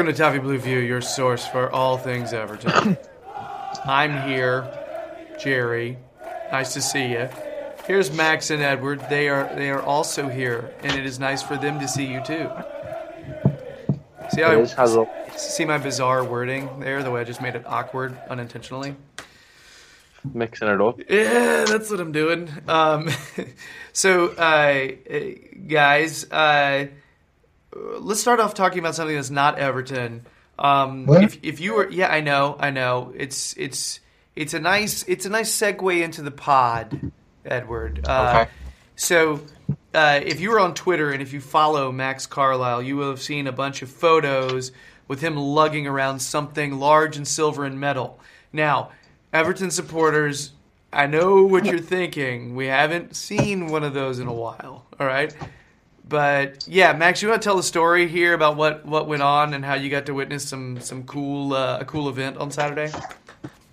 Welcome to Toffee Blue View, your source for all things Everton. I'm here, Jerry. Nice to see you. Here's Max and Edward. They are they are also here, and it is nice for them to see you too. See how It I, is, see my bizarre wording there? The way I just made it awkward unintentionally. Mixing it up. Yeah, that's what I'm doing. Um, so, uh, uh, guys, uh, let's start off talking about something that's not Everton. Um, What? if, if you were, yeah, I know, I know. It's it's it's a nice it's a nice segue into the pod, Edward. Uh, Okay. So, uh, if you were on Twitter and if you follow Max Carlisle, you will have seen a bunch of photos with him lugging around something large and silver and metal. Now, Everton supporters, I know what you're thinking. We haven't seen one of those in a while. All right. But yeah, Max, you want to tell the story here about what, what went on and how you got to witness some some cool uh, a cool event on Saturday?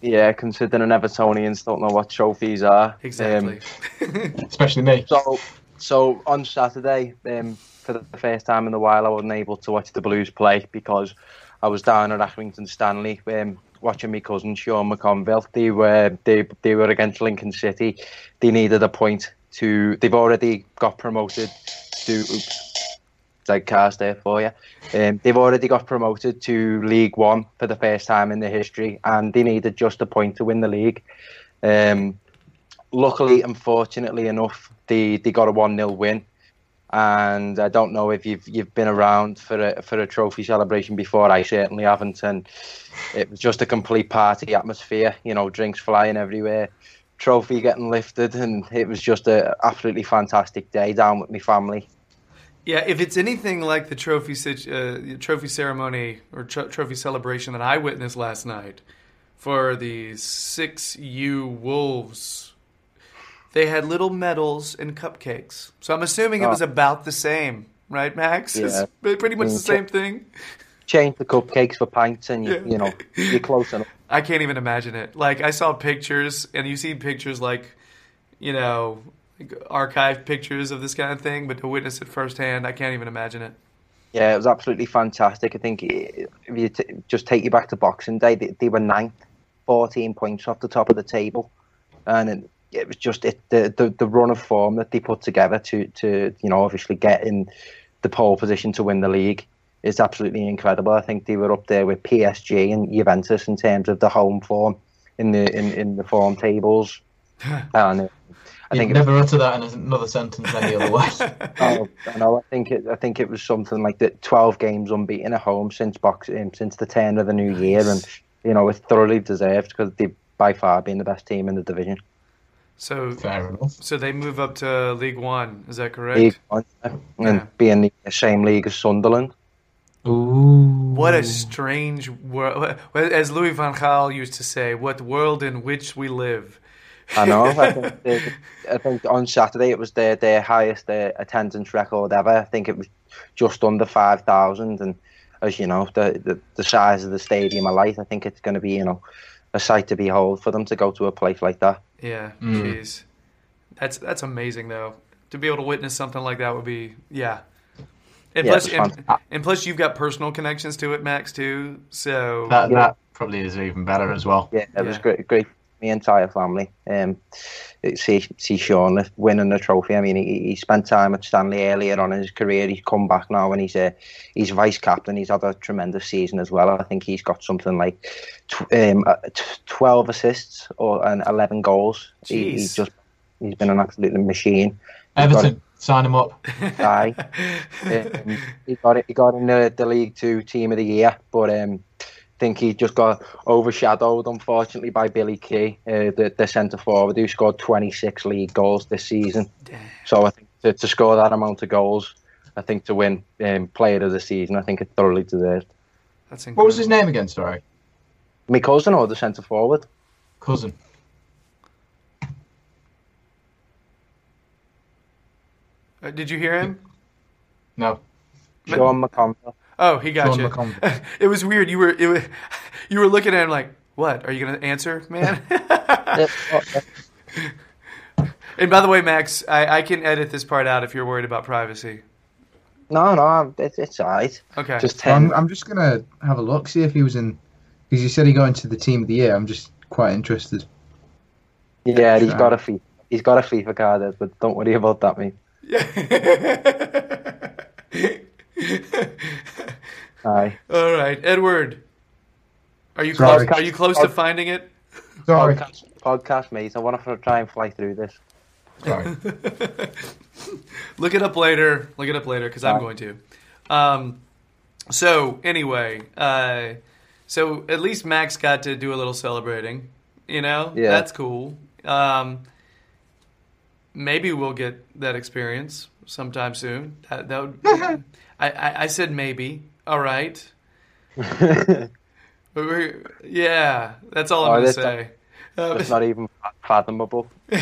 Yeah, considering Evertonians don't know what trophies are. Exactly. Um, especially me. so, so on Saturday, um, for the first time in a while, I wasn't able to watch the Blues play because I was down at Accrington Stanley um, watching my cousin Sean McConville. They were they they were against Lincoln City. They needed a point to. They've already got promoted to. Oops. Like cars there for you. Um, they've already got promoted to League One for the first time in their history, and they needed just a point to win the league. Um, luckily, unfortunately enough, they, they got a one 0 win. And I don't know if you've you've been around for a for a trophy celebration before. I certainly haven't, and it was just a complete party atmosphere. You know, drinks flying everywhere, trophy getting lifted, and it was just a absolutely fantastic day down with my family. Yeah, if it's anything like the trophy uh, trophy ceremony or tro- trophy celebration that I witnessed last night for the six U Wolves, they had little medals and cupcakes. So I'm assuming it was about the same, right, Max? It's Yeah. pretty much the same thing. Change the cupcakes for pints, and you, Yeah. you know you're close enough. I can't even imagine it. Like I saw pictures, and you see pictures like, you know, like archived pictures of this kind of thing, but to witness it firsthand, I can't even imagine it. Yeah, it was absolutely fantastic. I think if you t- just take you back to Boxing Day, they, they were ninth, 14 points off the top of the table, and it, it was just it, the, the the run of form that they put together to to you know obviously get in the pole position to win the league is absolutely incredible. I think they were up there with PSG and Juventus in terms of the home form in the in, in the form tables, and. I You'd think it never utter that in another sentence any other way. Oh, I know. I think it. I think it was something like that. Twelve games unbeaten at home since box um, since the turn of the new year, and you know it's thoroughly deserved because they've by far been the best team in the division. So, Fair enough. so they move up to League One. Is that correct? League One, and Yeah. being the same league as Sunderland. Ooh. What a strange world. As Louis van Gaal used to say, what world in which we live. I know. I think, they, I think on Saturday it was their their highest uh, attendance record ever. I think it was just under five thousand, and as you know, the, the the size of the stadium of light. I think it's going to be you know a sight to behold for them to go to a place like that. Yeah, Mm. jeez. That's that's amazing though. To be able to witness something like that would be yeah. And Yeah, plus, and, and plus, you've got personal connections to it, Max, too. So That, that probably is even better as well. Yeah, it was great. Great, my entire family. Um, see see Sean winning the trophy. I mean, he, he spent time at Stanley earlier on in his career. He's come back now, and he's a he's vice captain. He's had a tremendous season as well. I think he's got something like tw- um, uh, t- twelve assists or and eleven goals. He, he's just he's been an absolute machine. He's Everton, sign him up. Aye. um, he got it. He got in the, the League Two Team of the Year, but um, I think he just got overshadowed, unfortunately, by Billy Kee, uh, the, the centre forward, who scored 26 league goals this season. So I think to, to score that amount of goals, I think to win um, Player of the Season, I think it thoroughly deserved. that's What was his name again? Sorry, My cousin or the centre forward? cousin. Uh, did you hear him? No, Sean McConville. Oh, he got Sean you. McConville. it was weird. You were it was, you were looking at him like, What are you going to answer, man? And by the way, Max, I, I can edit this part out if you're worried about privacy. no, no, it's it's alright. Okay. Just I'm, ten. I'm just gonna have a look, see if he was in, because you said he got into the team of the year. I'm just quite interested. Yeah, he's Try. got a fee. He's got a FIFA card, but don't worry about that, mate. Aye. All right, Edward. Are you Sorry. close? Are you close to finding it? Sorry. Podcast, podcast, mate. I want to try and fly through this. Sorry. Look it up later. Look it up later because I'm going to. Um, so anyway, uh, so at least Max got to do a little celebrating. You know, Yeah. that's cool. Um, maybe we'll get that experience sometime soon. That, that would. I, I, I said maybe. All right. Yeah, that's all I'm Oh, gonna that's say. Um, It's not even fathomable.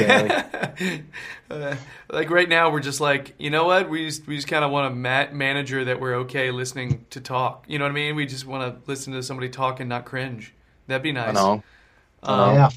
Uh, like right now, we're just like, you know what? We just we just kind of want a ma- manager that we're okay listening to talk. You know what I mean? We just want to listen to somebody talk and not cringe. That'd be nice. I know. Um, yeah.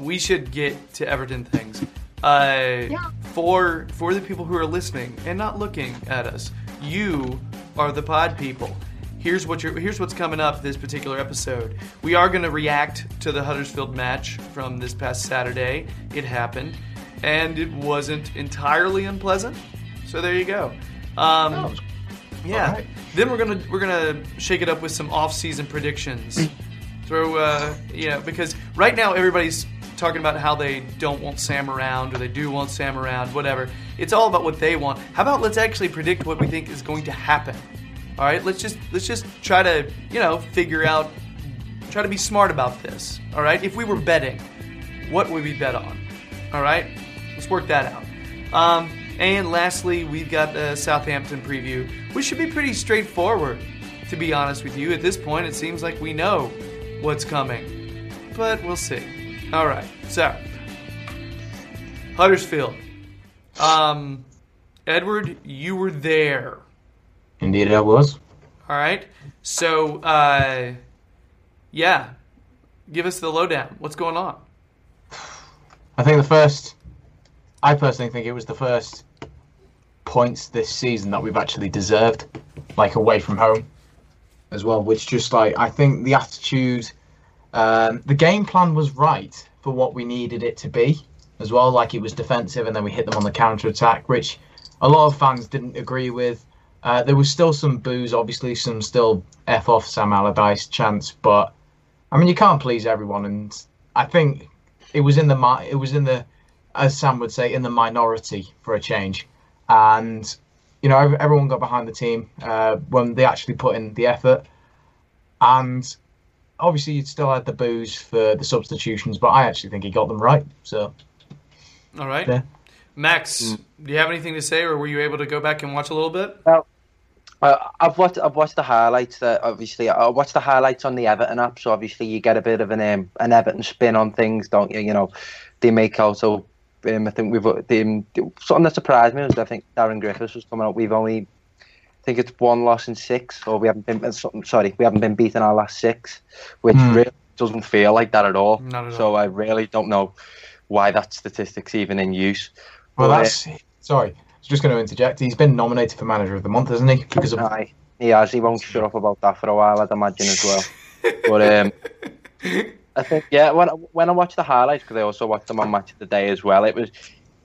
We should get to Everton things. Uh, For for the people who are listening and not looking at us, you are the pod people. Here's what you're, here's what's coming up this particular episode. We are going to react to the Huddersfield match from this past Saturday. It happened, and it wasn't entirely unpleasant. So there you go. Um, yeah. alright. Then we're gonna we're gonna shake it up with some off-season predictions. Throw uh, you know because right now everybody's talking about how they don't want Sam around or they do want Sam around, whatever. It's all about what they want. How about let's actually predict what we think is going to happen? All right, let's just let's just try to you know figure out, try to be smart about this. All right, if we were betting, what would we bet on? All right, let's work that out. Um, and lastly, we've got the Southampton preview, which should be pretty straightforward. To be honest with you, at this point, it seems like we know what's coming, but we'll see. All right, so Huddersfield. Um, Edward, you were there. Indeed, I was. All right. So, uh, yeah, give us the lowdown. What's going on? I think the first. I personally think it was the first points this season that we've actually deserved, like away from home, as well. Which just like I think the attitude, um, the game plan was right for what we needed it to be, as well. Like it was defensive, and then we hit them on the counter attack, which a lot of fans didn't agree with. Uh, there was still some boos, obviously, some still f off Sam Allardyce chants, but I mean you can't please everyone, and I think it was in the it was in the as Sam would say in the minority for a change, and you know everyone got behind the team uh, when they actually put in the effort, and obviously you still had the boos for the substitutions, but I actually think he got them right. So All right. Yeah. Max, do you have anything to say, or were you able to go back and watch a little bit? Uh, I've watched I've watched the highlights. That obviously I watched the highlights on the Everton app, so obviously you get a bit of an um, an Everton spin on things, don't you? You know, they make out so. Um, I think we've um, something that surprised me was I think Darren Griffiths was coming out. We've only, I think it's one loss in six, or we haven't been. uh, Sorry, we haven't been beaten our last six, which Hmm. really doesn't feel like that at all. Not at so all. I really don't know why that statistic's even in use. well, But, uh, that's sorry. I was just going to interject. He's been nominated for manager of the month, hasn't he? Because of Aye, he has. He won't shut up about that for a while, I'd imagine as well. but um, I think yeah, when when I watch the highlights because I also watched them on Match of the Day as well. It was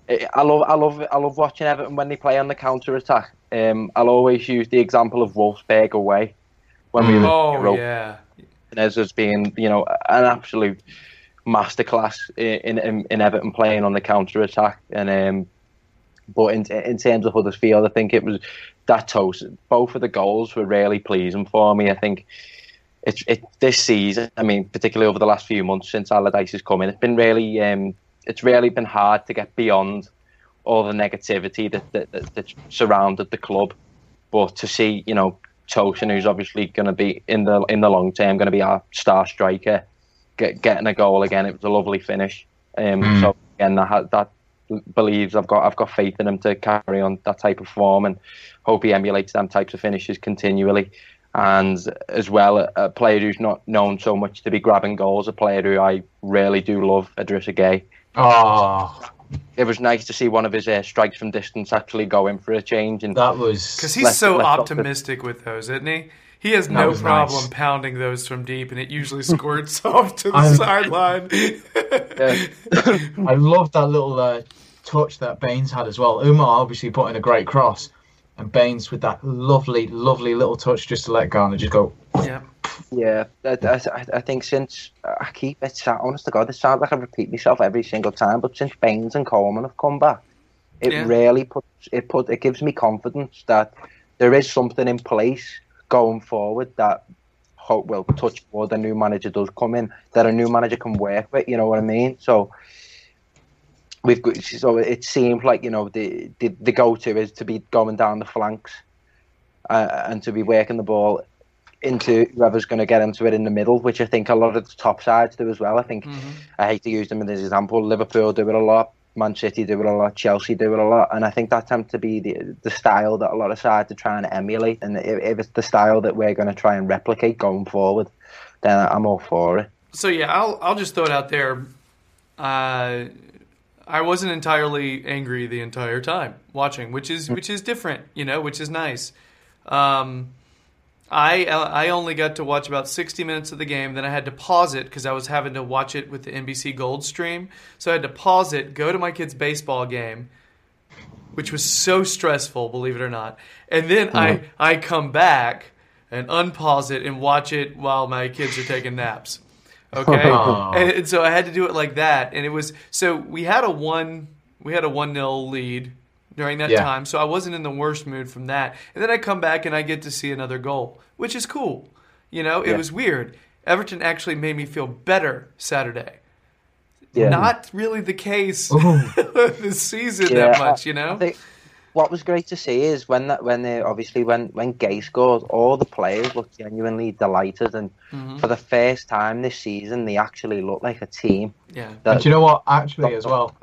it, I love I love I love watching Everton when they play on the counter attack. Um, I'll always use the example of Wolfsburg away when we Mm. were Oh zero yeah. as as being you know an absolute masterclass in in, in Everton playing on the counter attack and um, but in in terms of Huddersfield, I think it was that toast. Both of the goals were really pleasing for me. I think it's it this season. I mean, particularly over the last few months since Allardyce has come in, it's been really um, it's really been hard to get beyond all the negativity that that, that, that surrounded the club. But to see, you know, Tosun, who's obviously going to be in the in the long term going to be our star striker, get, getting a goal again. It was a lovely finish. Um, Mm. So again, that, that believes I've got I've got faith in him to carry on that type of form and hope he emulates them types of finishes continually. and as well a, a player who's not known so much to be grabbing goals, a player who I really do love, Idrissa Gueye. Oh, It was nice to see one of his uh, strikes from distance actually go in for a change, and that was Because he's Let's- so let's not- optimistic with those, isn't he? He has That no problem nice. pounding those from deep, and it usually squirts off to the I'm- sideline. I love that little uh, touch that Baines had as well. Umar obviously put in a great cross, and Baines with that lovely, lovely little touch just to let go and just go. yeah. Yeah, I, I, I think since I keep it, honest to God, it sounds like I repeat myself every single time. But since Baines and Coleman have come back, it Yeah. really puts it put it gives me confidence that there is something in place going forward that hope will touch wood. the new manager does come in that a new manager can work with. You know what I mean? So we've got so it seems like you know the the, the go to is to be going down the flanks uh, and to be working the ball into whoever's going to get into it in the middle, which I think a lot of the top sides do as well. I think I hate to use them as an example. Liverpool do it a lot, Man City do it a lot, Chelsea do it a lot, and I think that tends to be the the style that a lot of sides are trying to emulate. And if, if it's the style that we're going to try and replicate going forward, then I'm all for it. So yeah, I'll I'll just throw it out there. Uh, I wasn't entirely angry the entire time watching, which is which is different, you know, which is nice. Um, I uh, I only got to watch about 60 minutes of the game. Then I had to pause it because I was having to watch it with the NBC Gold stream. So I had to pause it, go to my kid's baseball game, which was so stressful, believe it or not. And then I mm-hmm. I come back and unpause it and watch it while my kids are taking naps. Okay, and, and so I had to do it like that, and it was so we had a one we had a one nil lead during that Yeah. time, so I wasn't in the worst mood from that. And then I come back and I get to see another goal, which is cool. You know, it Yeah. was weird. Everton actually made me feel better Saturday. Yeah. Not really the case Ooh. this season that much, you know. What was great to see is when that when they obviously when when Gueye scored, all the players looked genuinely delighted, and Mm-hmm. for the first time this season, they actually looked like a team yeah, that, And do you know what? Actually, as well,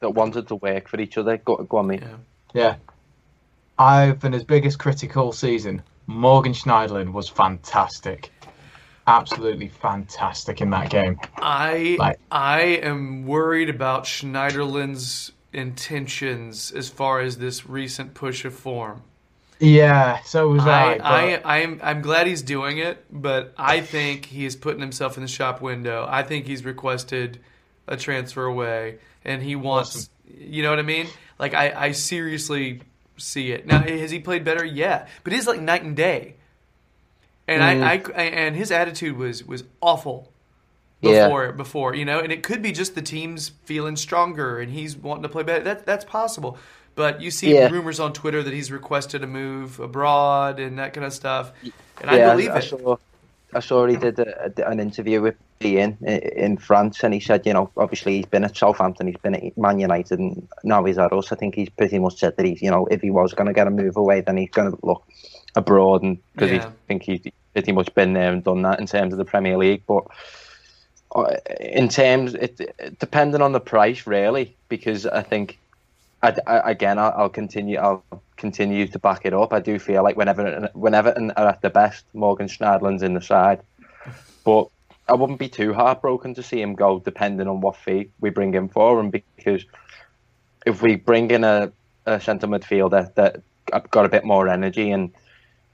that, that wanted to work for each other. Go, go on, mate. yeah. yeah. I've been his biggest critical season. Morgan Schneiderlin was fantastic. Absolutely fantastic in that game. I Like- I am worried about Schneiderlin's intentions as far as this recent push of form. Yeah, so was I, I. but- I, I'm, I'm glad he's doing it, but I think he is putting himself in the shop window. I think he's requested a transfer away, and he wants, you know what I mean? Like, I, I seriously see it. Now, has he played better? Yeah, but it's like night and day. And I, mm. I, and his attitude was was awful Yeah. before before you know, and it could be just the team's feeling stronger and he's wanting to play better. That that's possible. But you see Yeah. rumors on Twitter that he's requested a move abroad and that kind of stuff, and I believe I it. saw, I saw he did a, a- an interview with Ian in, in France, and he said, you know, obviously he's been at Southampton, he's been at Man United, and now he's at us. I think he's pretty much said that he's, you know, if he was going to get a move away, then he's going to look abroad, and because Yeah. he think he's pretty much been there and done that in terms of the Premier League, but. uh, In terms, it- depending on the price, really, because I think I, I, again, I'll, I'll continue. I'll continue to back it up. I do feel like whenever, whenever are at the best, Morgan Schneiderlin's in the side. But I wouldn't be too heartbroken to see him go, depending on what fee we bring him for him. Because if we bring in a, a centre midfielder that got a bit more energy and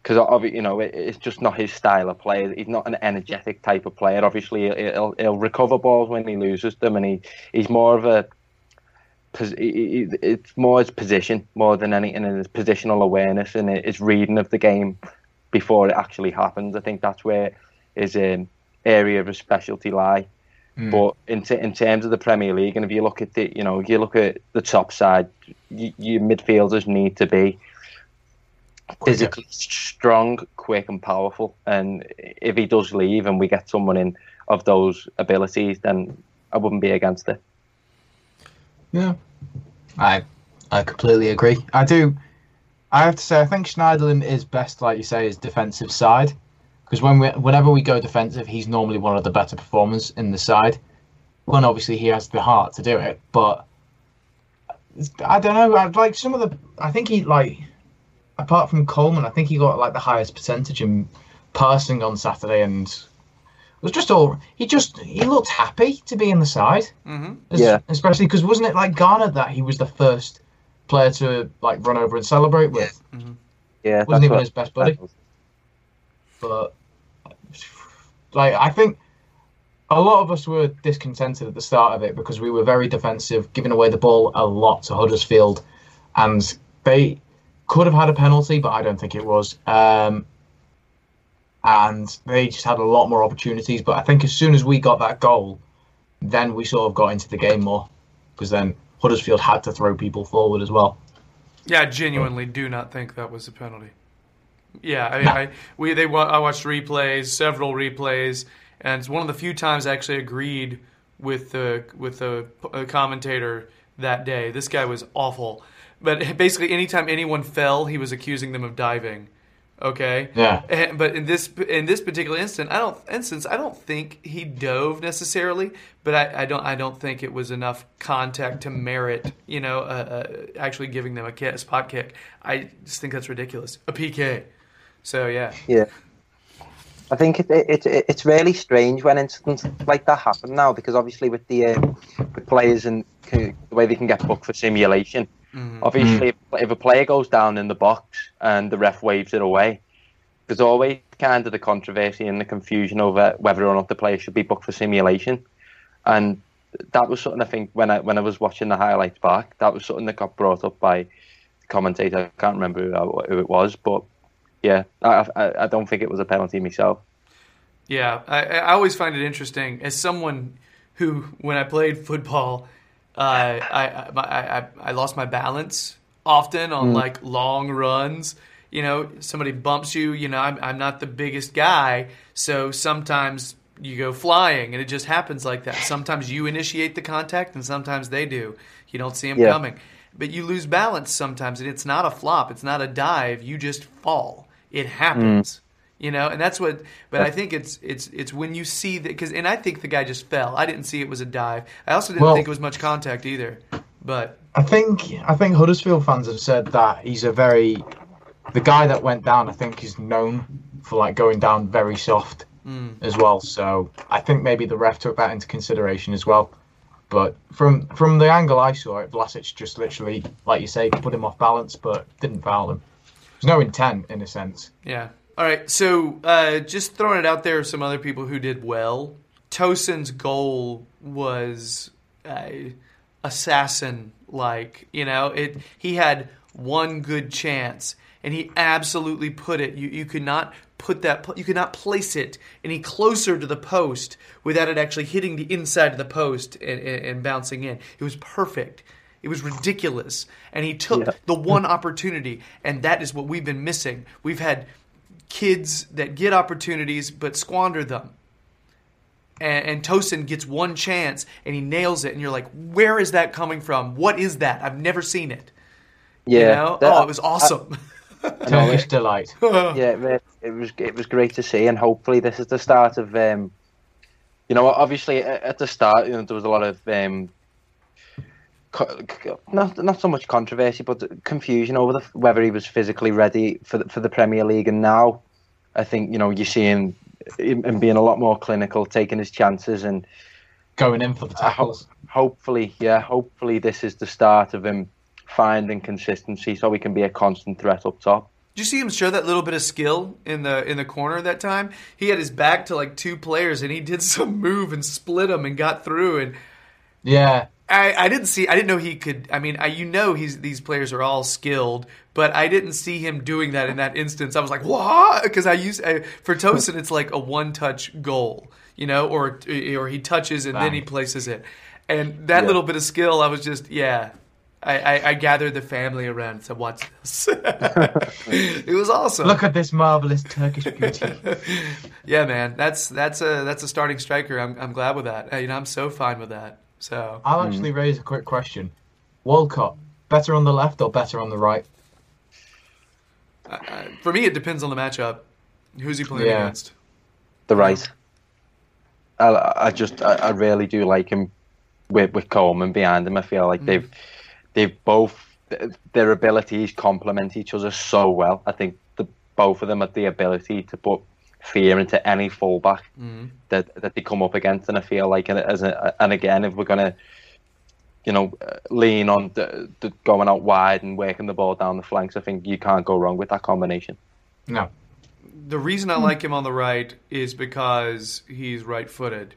because obviously you know it, it's just not his style of play. He's not an energetic type of player. Obviously, he'll, he'll recover balls when he loses them, and he, he's more of a it's more his position more than anything, and his positional awareness and his reading of the game before it actually happens. I think that's where his um, area of his specialty lie. But in t- in terms of the Premier League, and if you look at the you know you look at the top side, y- your midfielders need to be physically strong, quick, and powerful. And if he does leave, and we get someone in of those abilities, then I wouldn't be against it. Yeah, I I completely agree. I do. I have to say, I think Schneiderlin is best, like you say, his defensive side. Because when we, whenever we go defensive, he's normally one of the better performers in the side. When obviously he has the heart to do it, but I don't know. I'd like some of the. I think he like, apart from Coleman, I think he got like the highest percentage in passing on Saturday and was just all he just he looked happy to be in the side. Mhm. Es- Yeah. especially because wasn't it like Gana that he was the first player to like run over and celebrate with? Yeah, Wasn't even what- his best buddy. but like I think a lot of us were discontented at the start of it because we were very defensive, giving away the ball a lot to Huddersfield, and they could have had a penalty, but I don't think it was. Um, and they just had a lot more opportunities. But I think as soon as we got that goal, then we sort of got into the game more because then Huddersfield had to throw people forward as well. Yeah, I genuinely do not think that was a penalty. Yeah, I mean, I we they I watched replays, several replays, and it's one of the few times I actually agreed with the with the commentator that day. This guy was awful, but basically, anytime anyone fell, he was accusing them of diving. Okay. Yeah. And, but in this in this particular instance, I don't instance I don't think he dove necessarily, but I, I don't I don't think it was enough contact to merit you know uh, uh, actually giving them a, kick, a spot kick. I just think that's ridiculous. A PK. So yeah, Yeah. I think it, it, it it's really strange when incidents like that happen now because obviously with the uh, with players and the way they can get booked for simulation, Mm. obviously mm. if, if a player goes down in the box and the ref waves it away, there's always kind of the controversy and the confusion over whether or not the player should be booked for simulation, and that was something I think when I when I was watching the highlights back, that was something that got brought up by the commentator. I can't remember who, uh, who it was, but yeah, I, I, I don't think it was a penalty myself. Yeah, I, I always find it interesting as someone who, when I played football, uh, I, I, I I lost my balance often on like long runs. You know, somebody bumps you. You know, I'm I'm not the biggest guy, so sometimes you go flying, and it just happens like that. Sometimes you initiate the contact, and sometimes they do. You don't see them Yeah. coming, but you lose balance sometimes, and it's not a flop. It's not a dive. You just fall. It happens you know and that's what but i think it's it's it's when you see that because and i think the guy just fell i didn't see it was a dive i also didn't Well- think it was much contact either but I think I think Huddersfield fans have said that he's a very the guy that went down. I think is known for like going down very soft hmm. as well. So I think maybe the ref took that into consideration as well. But from from the angle I saw it, Vlasic just literally, like you say, put him off balance, but didn't foul him. There's no intent in a sense. yeah all right so uh, just throwing it out there some other people who did well. Tosun's goal was uh, assassin like you know it he had one good chance and he absolutely put it. You you could not put that you could not place it any closer to the post without it actually hitting the inside of the post and, and, and bouncing in. It was perfect. It was ridiculous. And he took Yeah. the one opportunity and that is what we've been missing. We've had kids that get opportunities but squander them and, and Tosun gets one chance and he nails it, and you're like, where is that coming from? What is that? I've never seen it. Yeah, You know? that- oh, it was awesome. Turkish delight. yeah, it, it was it was great to see, and hopefully this is the start of. Um, you know, obviously a- at the start, you know, there was a lot of um, co- co- not not so much controversy, but confusion over the, whether he was physically ready for the, for the Premier League, and now I think you know you're seeing him him being a lot more clinical, taking his chances, and Going in for the I hope, tackles. hopefully, yeah, hopefully this is the start of him finding consistency, so he can be a constant threat up top. Did you see him show that little bit of skill in the in the corner that time? He had his back to like two players, and he did some move and split them and got through. And Yeah. I, I didn't see. I didn't know he could. I mean, I, you know, he's these players are all skilled, but I didn't see him doing that in that instance. I was like, what? Because I use I, for Tosun, it's like a one-touch goal, you know, or or he touches and then he places it, and that Yeah. little bit of skill, I was just yeah. I, I, I gathered the family around to "Watch this." it was awesome. Look at this marvelous Turkish beauty. yeah, man, that's that's a that's a starting striker. I'm I'm glad with that. Uh, You know, I'm so fine with that. So I'll hmm. actually raise a quick question. Walcott, better on the left or better on the right? Uh, uh, for me, it depends on the matchup. Who's he playing Yeah. against? the right. I, I just I, I really do like him with with Coleman behind him. I feel like hmm. they've they've both their abilities complement each other so well. I think the both of them have the ability to put fear into any fullback Mm-hmm. that that they come up against. And I feel like, and as a, and again, if we're gonna, you know, uh, lean on the, the going out wide and working the ball down the flanks, I think you can't go wrong with that combination. No. The reason I like him on the right is because he's right-footed,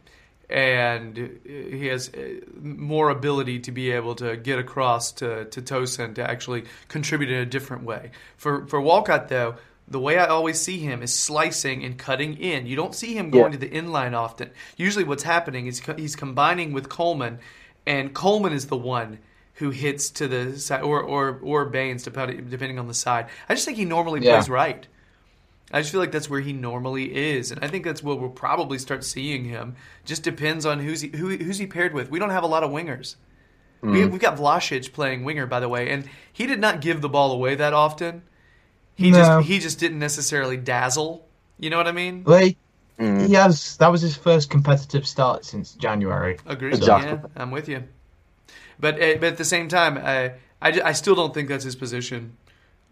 and he has uh, more ability to be able to get across to to Tosun to actually contribute in a different way. For for Walcott though, the way I always see him is slicing and cutting in. You don't see him going Yeah. to the inline often. Usually, what's happening is he's combining with Coleman, and Coleman is the one who hits to the side, or or or Baines, depending depending on the side. I just think he normally Yeah. plays right. I just feel like that's where he normally is, and I think that's where we'll probably start seeing him. Just depends on who's he, who, who's he paired with. We don't have a lot of wingers. We, mm. we've got Vlasic playing winger, by the way, and he did not give the ball away that often. He No. just he just didn't necessarily dazzle. You know what I mean? Well, he, Mm. he has. That was his first competitive start since January. Agreed. Exactly. Yeah, I'm with you. But uh, but at the same time, I, I, I still don't think that's his position.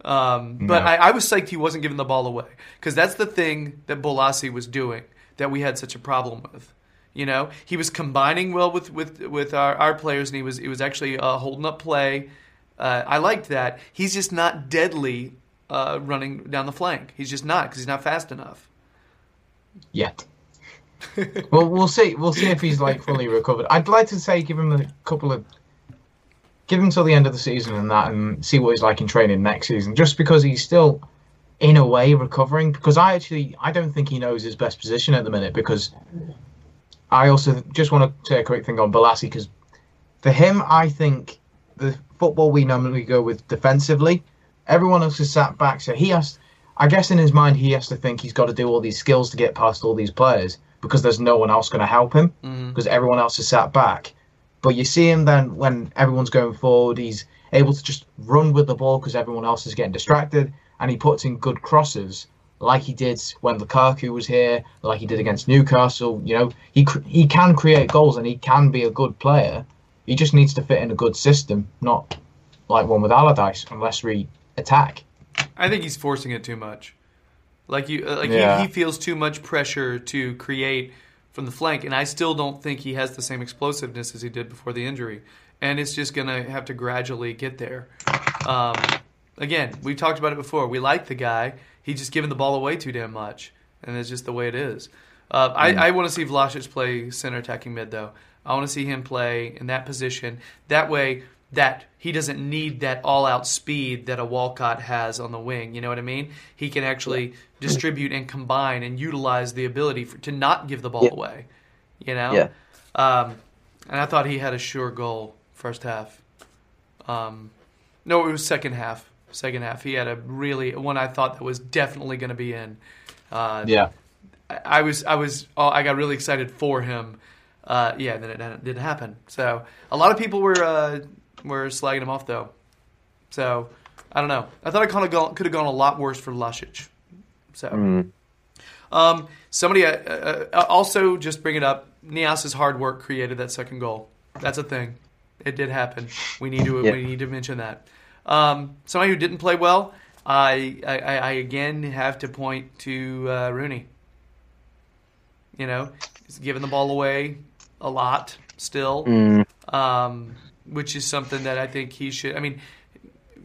Um, But No. I, I was psyched he wasn't giving the ball away because that's the thing that Bolasie was doing that we had such a problem with. You know, he was combining well with with with our, our players, and he was he was actually uh, holding up play. Uh, I liked that. He's just not deadly uh, running down the flank. He's just not because he's not fast enough. yet. well, we'll see. We'll see if he's like fully recovered. I'd like to say give him a couple of, give him till the end of the season and that, and see what he's like in training next season. Just because he's still, in a way, recovering. Because I actually, I don't think he knows his best position at the minute. Because I also just want to say a quick thing on Bolasie because for him, I think the football we normally go with defensively, everyone else is sat back, so he has. I guess in his mind, he has to think he's got to do all these skills to get past all these players because there's no one else going to help him mm-hmm. because everyone else is sat back. But you see him then when everyone's going forward, he's able to just run with the ball because everyone else is getting distracted, and he puts in good crosses like he did when Lukaku was here, like he did against Newcastle. You know, he cr- he can create goals and he can be a good player. He just needs to fit in a good system, not like one with Allardyce, unless we attack. I think he's forcing it too much. Like you, uh, like Yeah. he, he feels too much pressure to create from the flank, and I still don't think he has the same explosiveness as he did before the injury. And it's just gonna have to gradually get there. Um, again, we talked about it before. We like the guy. He's just giving the ball away too damn much, and it's just the way it is. Uh, I, I want to see Vlasic play center attacking mid though. I want to see him play in that position. That way, that he doesn't need that all-out speed that a Walcott has on the wing. You know what I mean? He can actually distribute and combine and utilize the ability for, to not give the ball Yeah. away. You know? Yeah. Um, and I thought he had a sure goal first half. Um, no, it was second half. Second half, he had a really one I thought that was definitely going to be in. Uh, Yeah. I- I was I was oh, I got really excited for him. Uh, yeah, and then it didn't- didn't happen. So a lot of people were uh, were slagging him off though. So I don't know. I thought I kind of gone, could have gone a lot worse for Lusic. So Mm. um, somebody uh, uh, uh, also just bring it up. Niasse's hard work created that second goal. That's a thing. It did happen. We need to Yeah. we need to mention that. Um, somebody who didn't play well. I, I, I again have to point to uh, Rooney. You know, he's giving the ball away a lot still, Mm. um, which is something that I think he should. I mean,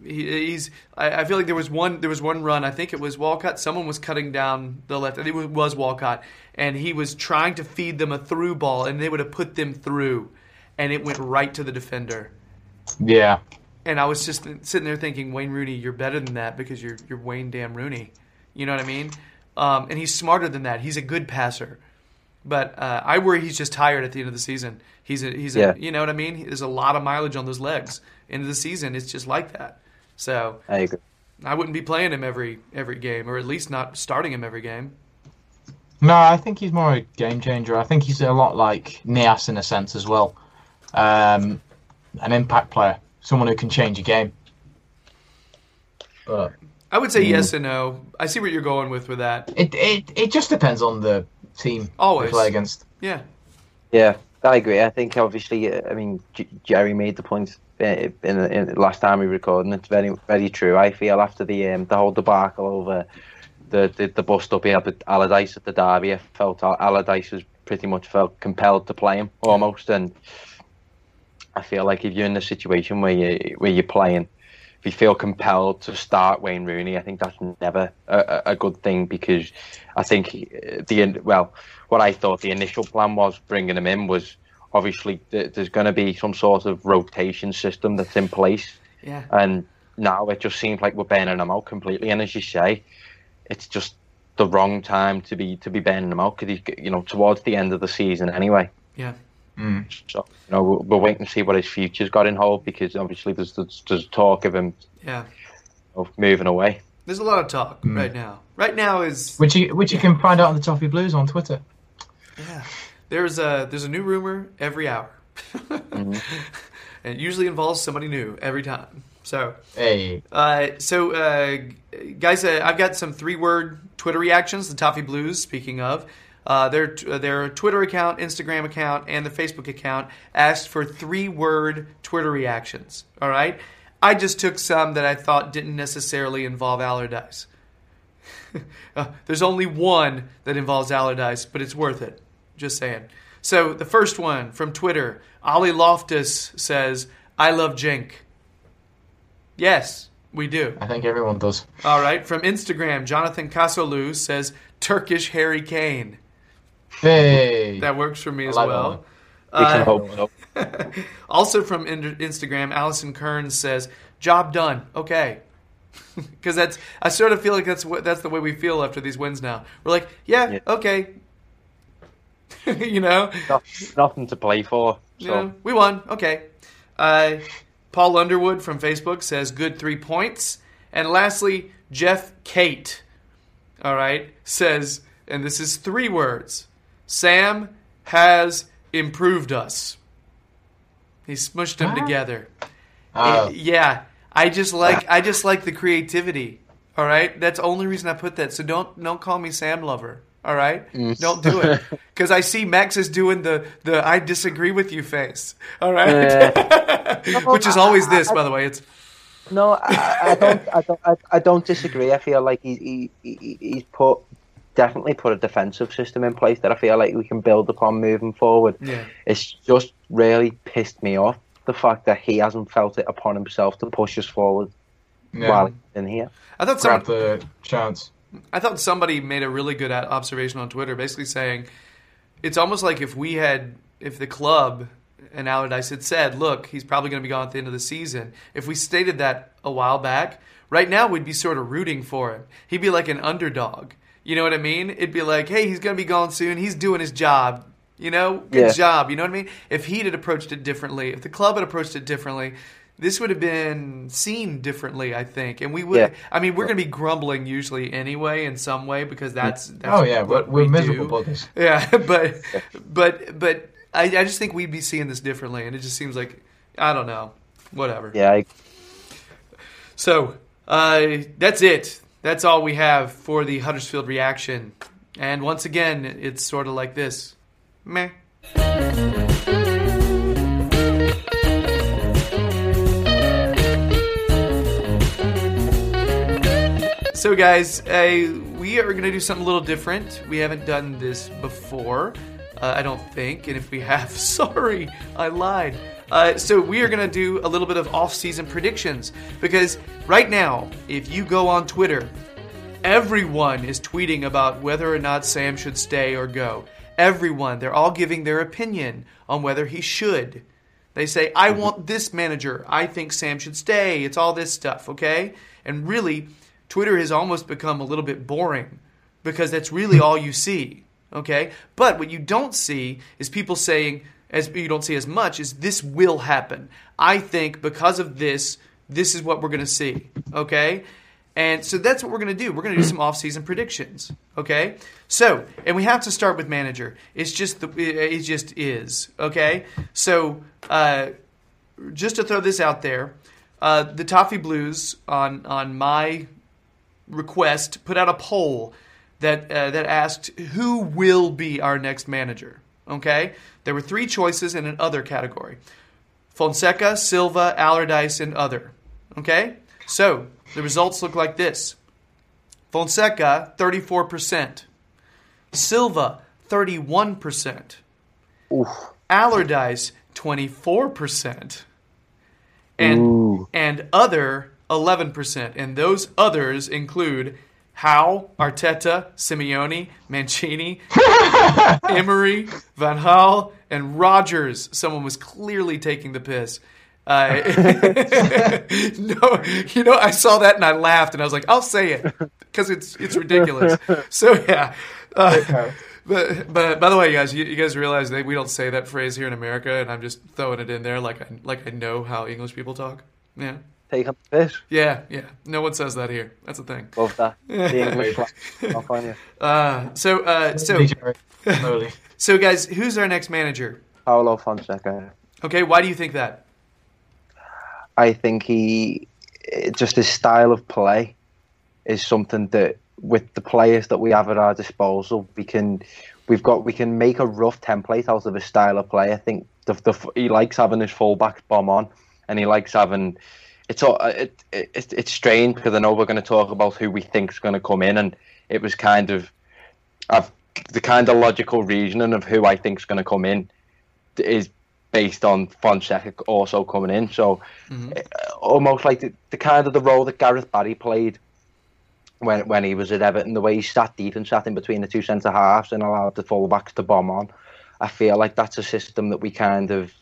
he, he's. I, I feel like there was one. There was one run. I think it was Walcott. Someone was cutting down the left. I think it was Walcott, and he was trying to feed them a through ball, and they would have put them through, and it went right to the defender. Yeah. And I was just sitting there thinking, Wayne Rooney, you're better than that because you're you're Wayne Damn Rooney. You know what I mean? Um, and he's smarter than that. He's a good passer. But uh, I worry he's just tired at the end of the season. He's a, he's Yeah. a, you know what I mean? There's a lot of mileage on those legs. End of the season, it's just like that. So I agree. I wouldn't be playing him every every game, or at least not starting him every game. No, I think he's more a game changer. I think he's a lot like Niasse in a sense as well. Um, an impact player, someone who can change a game. But I would say yes and no. I see what you're going with with that. it it, it just depends on the team Always. they play against. Yeah, Yeah, I agree. I think obviously, uh, I mean, Jerry made the point uh, in, in the last time we recorded, and it's very, very true. I feel after the um, the whole debacle over the the, the bust up he had with Allardyce at the derby. I felt Al- Allardyce was pretty much felt compelled to play him almost, and I feel like if you're in a situation where you where you're playing, you feel compelled to start Wayne Rooney, I think that's never a, a good thing because I think uh, the well, what I thought the initial plan was bringing him in was obviously th- there's going to be some sort of rotation system that's in place, Yeah. and now it just seems like we're burning him out completely. And as you say, it's just the wrong time to be to be burning him out because he's you know towards the end of the season anyway. Yeah. So you know we'll, we'll wait and see what his future's got in hold because obviously there's there's, there's talk of him Yeah. of moving away. There's a lot of talk right now. Right now is Which you which you can find out on the Toffee Blues on Twitter. yeah. There's a there's a new rumor every hour, and it usually involves somebody new every time. So Hey, Uh, so, uh, guys, uh, I've got some three-word Twitter reactions. The Toffee Blues, speaking of, uh, their their Twitter account, Instagram account, and the Facebook account asked for three-word Twitter reactions. All right, I just took some that I thought didn't necessarily involve Allardyce. uh, there's only one that involves Allardyce, but it's worth it. Just saying. So the first one from Twitter, Ollie Loftus says, "I love Cenk." Yes, we do. I think everyone does. All right. From Instagram, Jonathan Kasolu says Turkish Harry Kane. Hey, That works for me as well. We can Uh, hope so. also from in- Instagram, Allison Kearns says, "Job done." Okay. Because that's, I sort of feel like that's what that's the way we feel after these wins. Now we're like, yeah, Yeah. okay, you know, No- nothing to play for. you So know, we won. Okay. Uh, Paul Underwood from Facebook says good three points. And lastly, Jeff Kate, all right, says, and this is three words Sam has improved us. He smushed them What? together. Uh, It- yeah, I just like I just like the creativity. All right, that's the only reason I put that. So don't don't call me Sam Lover. All right, don't do it because I see Max is doing the the I disagree with you face. All right, which is always this, by the way. It's no, I, I don't. I don't. I, I don't disagree. I feel like he, he, he he's put definitely put a defensive system in place that I feel like we can build upon moving forward. yeah, It's just really pissed me off the fact that he hasn't felt it upon himself to push us forward yeah. while in here. I thought some, the chance. I thought somebody made a really good observation on Twitter, basically saying it's almost like if we had, if the club and Allardyce had said, look, he's probably going to be gone at the end of the season. If we stated that a while back, right now we'd be sort of rooting for him. He'd be like an underdog. You know what I mean? It'd be like, hey, he's going to be gone soon. He's doing his job. You know, good Yeah. job. You know what I mean? If he'd had approached it differently, if the club had approached it differently, this would have been seen differently, I think. And we would. Yeah. I mean, we're going to be grumbling usually anyway, in some way, because that's. that's Oh yeah, we're, what we're we miserable do. buggers. Yeah, but but but I, I just think we'd be seeing this differently, and it just seems like I don't know, whatever. Yeah, I, So uh, that's it. That's all we have for the Huddersfield reaction. And once again, it's sort of like this. Meh. So, guys, uh, we are going to do something a little different. We haven't done this before, uh, I don't think. And if we have, sorry, I lied. Uh, so, we are going to do a little bit of off season predictions because right now, if you go on Twitter, everyone is tweeting about whether or not Sam should stay or go. Everyone, they're all giving their opinion on whether he should. They say, I want this manager. I think Sam should stay. It's all this stuff, okay? And really, Twitter has almost become a little bit boring because that's really all you see, okay? But what you don't see is people saying, as you don't see as much, is this will happen. I think because of this, this is what we're going to see, okay? And so that's what we're going to do. We're going to do some off-season predictions, okay? So, and we have to start with manager. It's just the it just is, okay? So, uh, just to throw this out there, uh, the Toffee Blues on on my request put out a poll that uh, that asked who will be our next manager. Okay, there were three choices in an other category: Fonseca, Silva, Allardyce, and other. Okay, so the results look like this: Fonseca, 34%. Silva, 31%. Oof. Allardyce, 24%. And, Ooh. and other, 11%. And those others include Howe, Arteta, Simeone, Mancini, Emery, Van Gaal, and Rodgers. Someone was clearly taking the piss. Uh, no, you know, I saw that and I laughed and I was like, I'll say it because it's it's ridiculous. So yeah. Uh, but, but by the way, guys, you, you guys realize that we don't say that phrase here in America, and I'm just throwing it in there like I like I know how English people talk. Yeah, Take up the piss. yeah, yeah. No one says that here. That's the thing. Love that. The English flag off on you. Uh, so uh, so so guys, who's our next manager? Paulo Fonseca. Okay, why do you think that? I think he just his style of play is something that with the players that we have at our disposal, we can we've got we can make a rough template out of his style of play. I think the, the he likes having his fullbacks bomb on, and he likes having. It's all it, it, it's strange because I know we're going to talk about who we think is going to come in, and it was kind of, I've, the kind of logical reasoning of who I think is going to come in is based on Fonseca also coming in. So uh, almost like the, the kind of the role that Gareth Barry played when when he was at Everton, the way he sat deep and sat in between the two centre halves and allowed the fullbacks to bomb on. I feel like that's a system that we kind of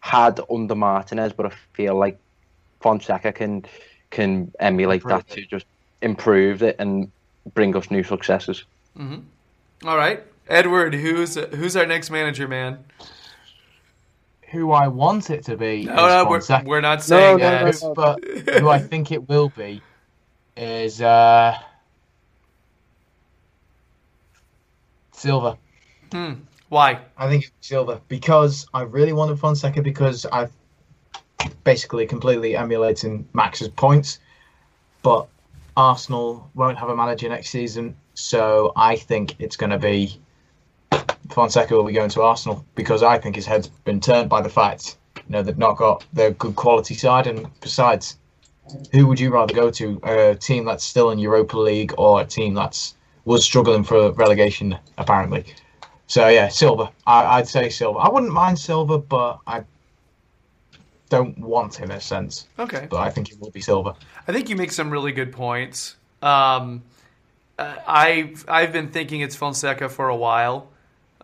had under Martinez, but I feel like Fonseca can can emulate that to just improve it and bring us new successes. All right, Edward, who's who's our next manager, man? Who I want it to be No, is no, we're, Fonseca. we're not saying no, that. no, no. but who I think it will be is uh, Silva. Why? I think it's Silva because I really wanted Fonseca because I've basically completely emulating Max's points, but Arsenal won't have a manager next season, so I think it's going to be Fonseca will be going to Arsenal because I think his head's been turned by the fact you know they've not got their good quality side, and besides, who would you rather go to? A team that's still in Europa League or a team that's was struggling for relegation apparently? So yeah, Silva. I, I'd say Silva. I wouldn't mind Silva, but I don't want him in a sense. Okay. But I think it will be Silva. I think you make some really good points. Um, uh, I've I've been thinking it's Fonseca for a while.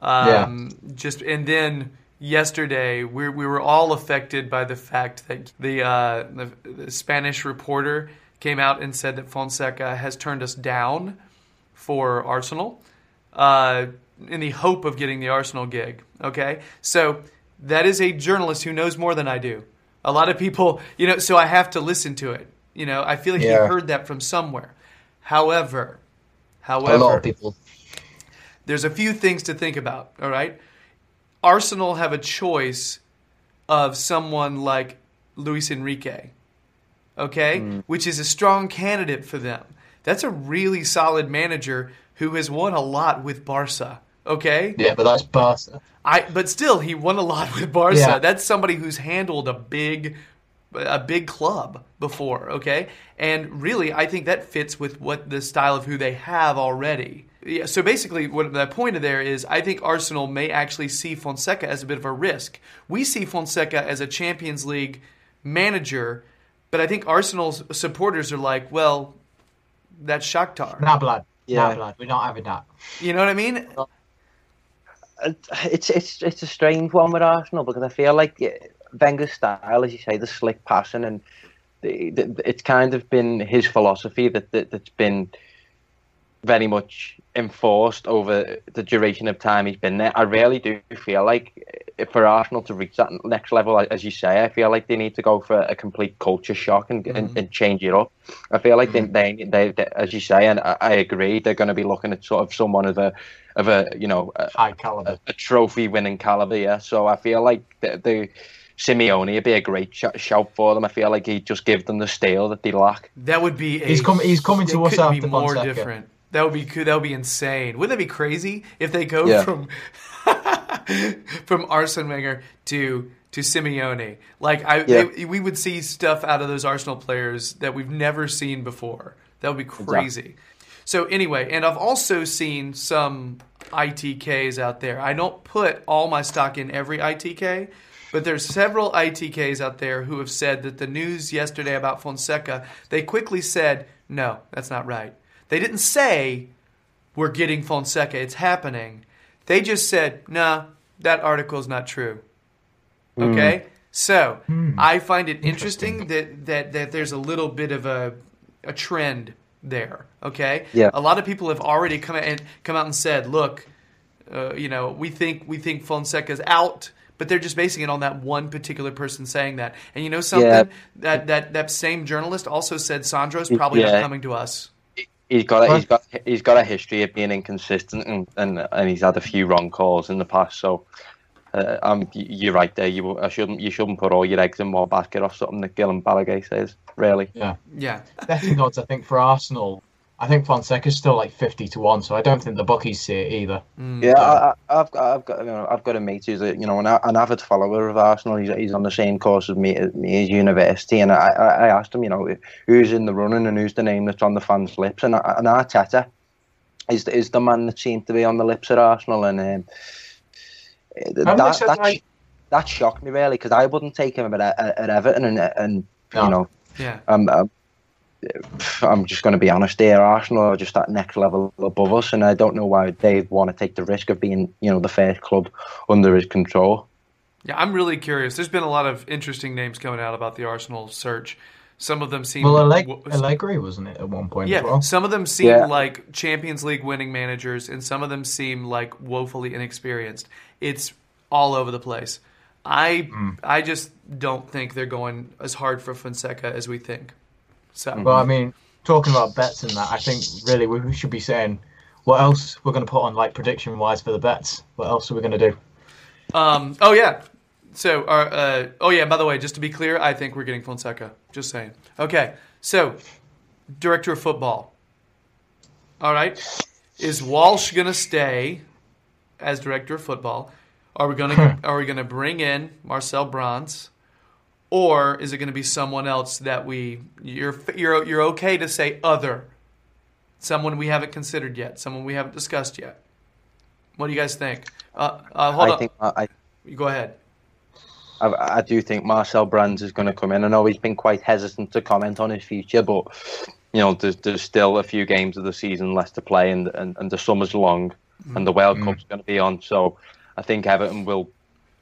Um, Just and then yesterday we we were all affected by the fact that the, uh, the the Spanish reporter came out and said that Fonseca has turned us down for Arsenal. Uh, in the hope of getting the Arsenal gig. Okay, so that is a journalist who knows more than I do. A lot of people, you know, so I have to listen to it. You know, I feel like Yeah. he heard that from somewhere. However, A lot however, of people. there's a few things to think about. All right, Arsenal have a choice of someone like Luis Enrique, okay, hmm. which is a strong candidate for them. That's a really solid manager who has won a lot with Barca. Okay, Yeah, but that's Barca. I but still he won a lot with Barca. Yeah. That's somebody who's handled a big a big club before, okay? And really I think that fits with what the style of who they have already. Yeah, so basically what the point of there is I think Arsenal may actually see Fonseca as a bit of a risk. We see Fonseca as a Champions League manager, but I think Arsenal's supporters are like, well, that's Shakhtar. Nah, blood. Yeah. Nah, blood. We're not having that. You know what I mean? Uh, it's it's it's a strange one with Arsenal because I feel like Wenger's style, as you say, the slick passing, and the, the, it's kind of been his philosophy that, that that's been very much enforced over the duration of time he's been there. I really do feel like eh, for Arsenal to reach that next level, as you say, I feel like they need to go for a complete culture shock and, and, and change it up. I feel like they, they, they, they, as you say, and I, I agree, they're going to be looking at sort of someone of a, of a, you know, a, High caliber. a trophy winning caliber, yeah. So I feel like the, the Simeone would be a great sh- shout for them. I feel like he'd just give them the steel that they lack. That would be. A, He's com- he's coming to us couldn't after be more Fonseca. different. That would be that would be insane. Wouldn't that be crazy if they go Yeah. from from Arsene Wenger to to Simeone? Like I, Yeah. we would see stuff out of those Arsenal players that we've never seen before. That would be crazy. So anyway, and I've also seen some ITKs out there. I don't put all my stock in every ITK, but there's several ITKs out there who have said that the news yesterday about Fonseca, they quickly said, no, that's not right. They didn't say we're getting Fonseca, it's happening. They just said, nah, that article's not true. Okay? So I find it interesting, that, that, that there's a little bit of a, a trend there. Okay? Yeah. A lot of people have already come out and come out and said, look, uh, you know, we think we think Fonseca's out, but they're just basing it on that one particular person saying that. And you know something? Yeah. That that that same journalist also said Sandro's probably Yeah. not coming to us. He's got a, he's got he's got a history of being inconsistent and, and, and he's had a few wrong calls in the past. So uh, um, y- you're right there. You I shouldn't you shouldn't put all your eggs in one basket or something that Guillem Balagué says. Really, yeah, Yeah. Betting odds, I think, for Arsenal, I think Fonseca's still like 50 to 1, so I don't think the bookies see it either. Mm. yeah. I, I, I've got I've got you know I've got a mate who's a, you know an, an avid follower of Arsenal. He's, he's on the same course as me at me at university, and I, I I asked him you know who's in the running and who's the name that's on the fans' lips, and and Arteta is is the man that seemed to be on the lips at Arsenal, and um, that that, like- that shocked me really because I wouldn't take him at, at, at Everton and and No. you know Yeah. I'm, I'm, I'm just going to be honest here. Arsenal are just that next level above us, and I don't know why they want to take the risk of being, you know, the first club under his control. Yeah, I'm really curious. There's been a lot of interesting names coming out about the Arsenal search. Some of them seem Well, Alleg- w- Allegri wasn't it at one point yeah, as well? some of them seem Yeah. like Champions League winning managers, and some of them seem like woefully inexperienced. It's all over the place. I hmm. I just don't think they're going as hard for Fonseca as we think. So Well, I mean, talking about bets and that, I think really we should be saying what else we're going to put on like prediction wise for the bets. What else are we going to do? Um, oh yeah. So, uh, uh, oh yeah. By the way, just to be clear, I think we're getting Fonseca. Just saying. Okay. So, director of football. All right. Is Walsh gonna stay as director of football? Are we gonna Are we gonna bring in Marcel Brands, or is it gonna be someone else that we you're you're you're okay to say other, someone we haven't considered yet, someone we haven't discussed yet? What do you guys think? Uh, uh, hold I on. think I, Go ahead. I, I do think Marcel Brands is going to come in. I know he's been quite hesitant to comment on his future, but you know, there's, there's still a few games of the season left to play, and and, and the summer's long, and the World Cup's going to be on. So I think Everton will,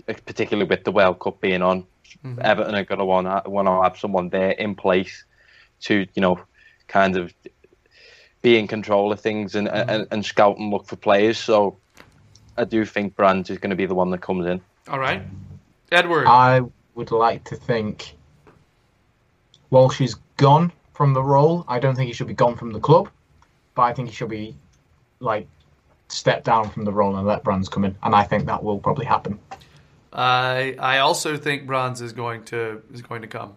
particularly with the World Cup being on, Mm-hmm. Everton are going to want want to have someone there in place to you know, kind of be in control of things and mm-hmm. and, and scout and look for players. So I do think Brands is going to be the one that comes in. All right. Edward. I would like to think Walsh is gone from the role. I don't think he should be gone from the club, but I think he should be like step down from the role and let Brands come in, and I think that will probably happen. I I also think Brands is going to is going to come.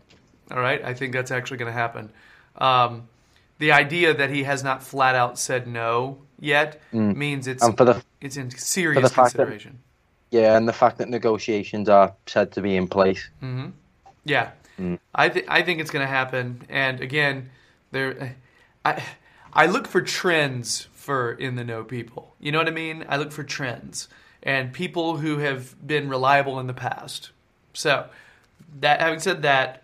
All right. I think that's actually going to happen. Um, the idea that he has not flat out said no yet mm. means it's And for the it's in serious fact that- consideration. Yeah, and the fact that negotiations are said to be in place. Mm-hmm. Yeah, mm. I think I think it's going to happen. And again, there, I I look for trends for in the know people. You know what I mean? I look for trends and people who have been reliable in the past. So, that having said that,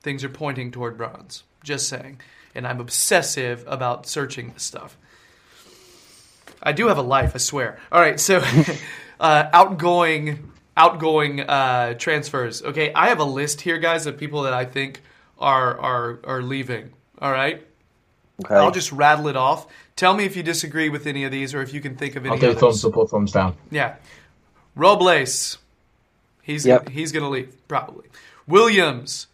things are pointing toward Brands. Just saying, and I'm obsessive about searching this stuff. I do have a life, I swear. All right, so uh, outgoing outgoing uh, transfers. Okay, I have a list here, guys, of people that I think are are are leaving. All right, Okay. I'll just rattle it off. Tell me if you disagree with any of these, or if you can think of any I'll do others. thumbs up or thumbs down. Yeah, Robles. He's Yep. he's gonna leave probably. Williams.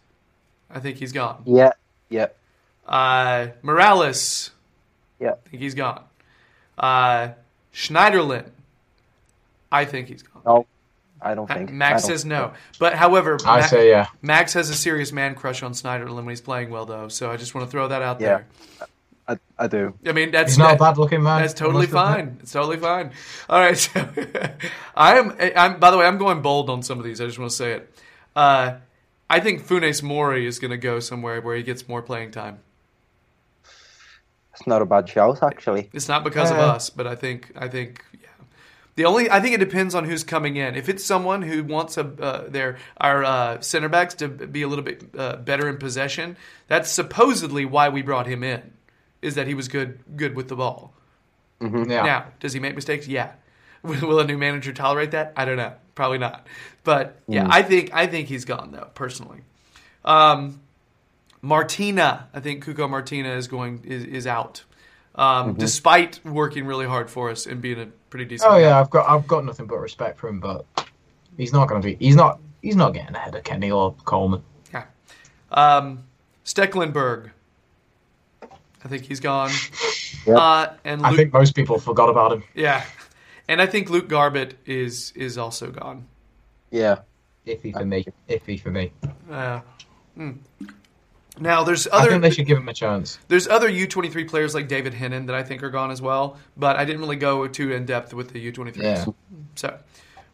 I think he's gone. yeah, yeah, Uh, Mirallas. yeah. I think he's gone. Uh, Schneiderlin. I think he's gone. No, I don't think. Max don't- says no. But however, I Ma- say yeah. Max has a serious man crush on Schneiderlin when he's playing well, though. So I just want to throw that out Yeah. there. I, I do. I mean, that's He's not a bad looking man. That's totally I must admit. fine. It's totally fine. All right. So I am. I'm. By the way, I'm going bold on some of these. I just want to say it. Uh, I think Funes Mori is going to go somewhere where he gets more playing time. It's not a bad shout, actually. It's not because of Uh, us, but I think I think yeah. The only I think it depends on who's coming in. If it's someone who wants a uh, their our uh, center backs to be a little bit uh, better in possession, that's supposedly why we brought him in, is that he was good good with the ball. Yeah. Now, does he make mistakes? Yeah. Will a new manager tolerate that? I don't know. Probably not. But yeah, I think I think he's gone though, personally. Um, Martina, I think Cuco Martina is going is, is out, um, despite working really hard for us and being a pretty decent. Oh guy. yeah, I've got I've got nothing but respect for him, but he's not going to be. He's not. He's not getting ahead of Kenny or Coleman. Yeah. Um, Stekelenburg. I think he's gone. Yep. Uh, and Luke, I think most people forgot about him. yeah, and I think Luke Garbutt is is also gone. Yeah. Iffy for me. Iffy for me. Uh, hmm. Now there's other. I other think they should give him a chance. there's other U23 players like David Henen that I think are gone as well, but I didn't really go too in depth with the U23s. Yeah. So,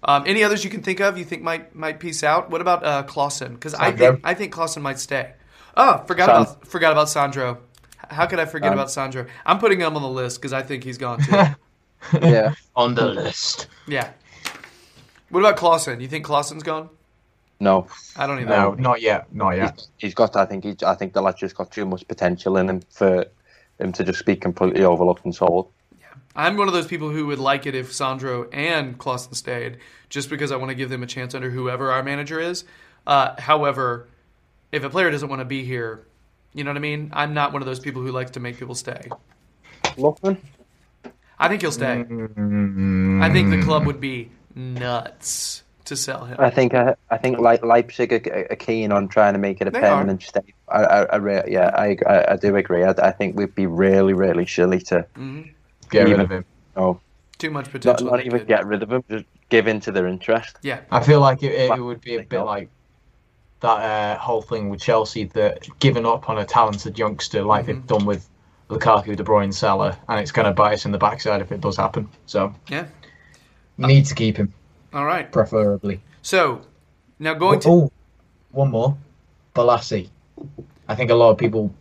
um, any others you can think of you think might might piece out? What about uh, Klaassen? Because I think I think Klaassen might stay. Oh, forgot San- about forgot about Sandro. How could I forget Um, about Sandro? I'm putting him on the list because I think he's gone too. Yeah. On the list. yeah. What about Klaassen? You think Klaassen's gone? no. I don't even No, know. not yet. Not yet. He's got. I think. He, I think the lad's just got too much potential in him for him to just be completely overlooked and sold. Yeah. I'm one of those people who would like it if Sandro and Klaassen stayed, just because I want to give them a chance under whoever our manager is. Uh, however, if a player doesn't want to be here, you know what I mean? I'm not one of those people who likes to make people stay. Lookman. I think he'll stay. Mm, I think the club would be nuts to sell him. I think. I, I think Le- Leipzig are, are keen on trying to make it a They permanent stay. I, I, I re- yeah, I, I, I do agree. I, I think we'd be really, really silly to, get rid of him. oh, Too much not, potential. not they even could- get rid of him, just give in to their interest. Yeah. I feel like it, it would be a bit like that uh, whole thing with Chelsea that giving up on a talented youngster like they've done with Lukaku, De Bruyne, Salah, and it's going to bite us in the backside if it does happen. So Yeah. need to keep him, All right. preferably. So now going to oh, one more, Bolasie. I think a lot of people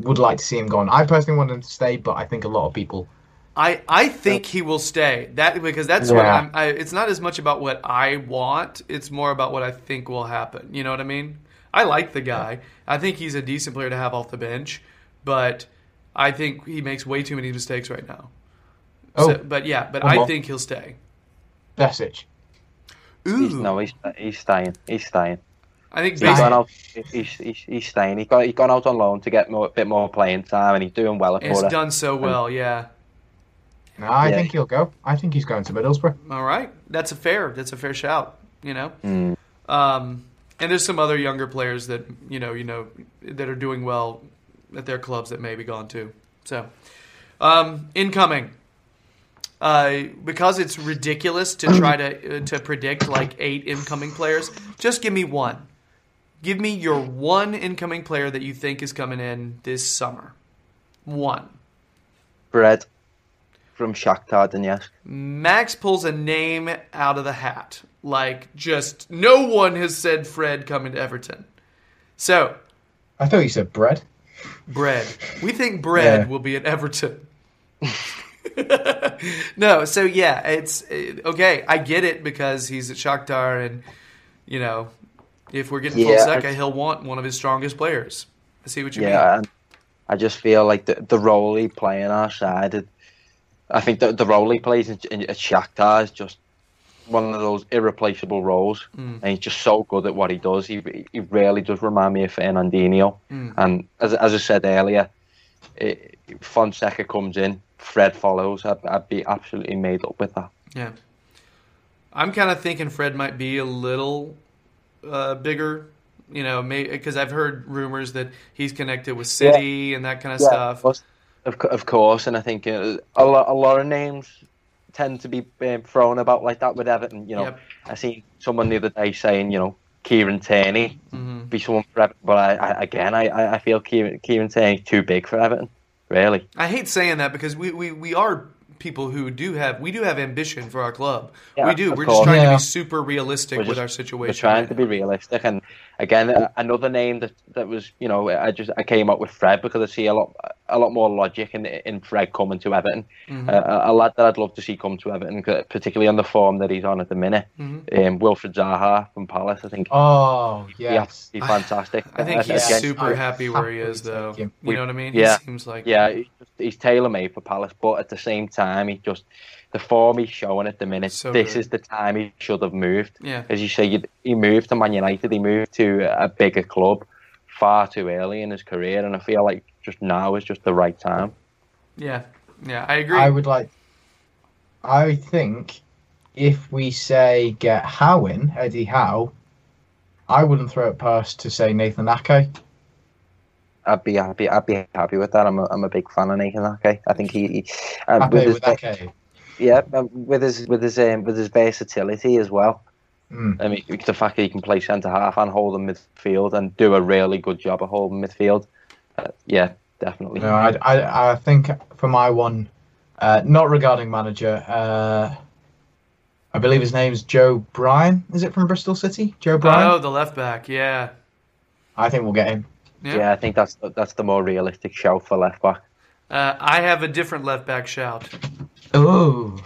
would like to see him gone. I personally want him to stay, but I think a lot of people. I, I think he will stay that because that's what I'm. I, it's not as much about what I want; it's more about what I think will happen. You know what I mean? I like the guy. I think he's a decent player to have off the bench, but I think he makes way too many mistakes right now. Oh, So- but yeah, but I think he'll stay. Besic. Ooh, He's, no, he's, he's staying. He's staying. I think He's basically, gone out. He's, he's, he's staying. He's, got, he's gone out on loan to get more, a bit more playing time, and he's doing well at it's Borough. done so well. Yeah. No, I Yeah. think he'll go. I think he's going to Middlesbrough. All right, that's a fair. That's a fair shout. You know. Mm. Um, and there's some other younger players that you know, you know, that are doing well at their clubs that may be gone too. So, um, incoming. Uh, because it's ridiculous to try to uh, to predict like eight incoming players. Just give me one. Give me your one incoming player that you think is coming in this summer. One. Bread from Shakhtar Donetsk. Max pulls a name out of the hat. Like, just no one has said Fred coming to Everton. So, I thought you said bread. Bread. We think Bread Yeah. will be at Everton. no, so yeah, it's uh, okay. I get it because he's at Shakhtar, and you know, if we're getting Yeah, Fonseca, I- he'll want one of his strongest players. I see what you mean. Yeah, I just feel like the, the role he plays on our side, it, I think the, the role he plays in, in, at Shakhtar is just one of those irreplaceable roles, Mm. and he's just so good at what he does. He he really does remind me of Fernandinho. Mm. And as as I said earlier, it, Fonseca comes in, Fred follows. I'd, I'd be absolutely made up with that. Yeah. I'm kind of thinking Fred might be a little uh, bigger, you know, because I've heard rumors that he's connected with City and that kind of stuff. Of, of course, and I think uh, a, lot, a lot of names tend to be um, thrown about like that with Everton. You know, Yep. I seen someone the other day saying, you know, Kieran Tierney Mhm. be someone for Everton, but I, I again, I, I feel Kieran, Kieran Tierney's too big for Everton. Really, I hate saying that because we, we, we are people who do have we do have ambition for our club. Yeah, we do. We're just course. trying to be super realistic with just- our situation. we're trying right to now. be realistic. And again, another name that, that was, you know, I just I came up with Fred because I see a lot a lot more logic in in Fred coming to Everton. Mhm. Uh, a, lad that I'd love to see come to Everton, particularly on the form that he's on at the minute. Mhm. Um, Wilfried Zaha from Palace, I think. Oh Yeah, yes. he's fantastic. I think Uh, he's again, super happy where he is, though. You know what I mean? yeah. He seems like Yeah, he's, he's tailor made for Palace, but at the same time, he just the form he's showing at the minute. So this good. is the time he should have moved. yeah. As you say, he- he moved to Man United. He moved to a bigger club far too early in his career, and I feel like just now is just the right time. Yeah, yeah, I agree. I would like. I think if we say get Howe in, Eddie Howe, I wouldn't throw it past to say Nathan Ake. I'd be happy. I'd be happy with that. I'm a, I'm a big fan of Nathan Ake. I think he, he uh, Ake with his, with Ake. Yeah, um, with his with his um, with his versatility as well. Mm. I mean, the fact that he can play centre half and hold in midfield and do a really good job of holding midfield. Uh, yeah, definitely. No, I, I, I think for my one, uh, not regarding manager, uh, I believe his name's Joe Bryan. Is it from Bristol City? Joe Bryan? oh, the left back. Yeah, I think we'll get him. yeah. yeah, I think that's that's the more realistic shout for left back. Uh, I have a different left back shout. Oh,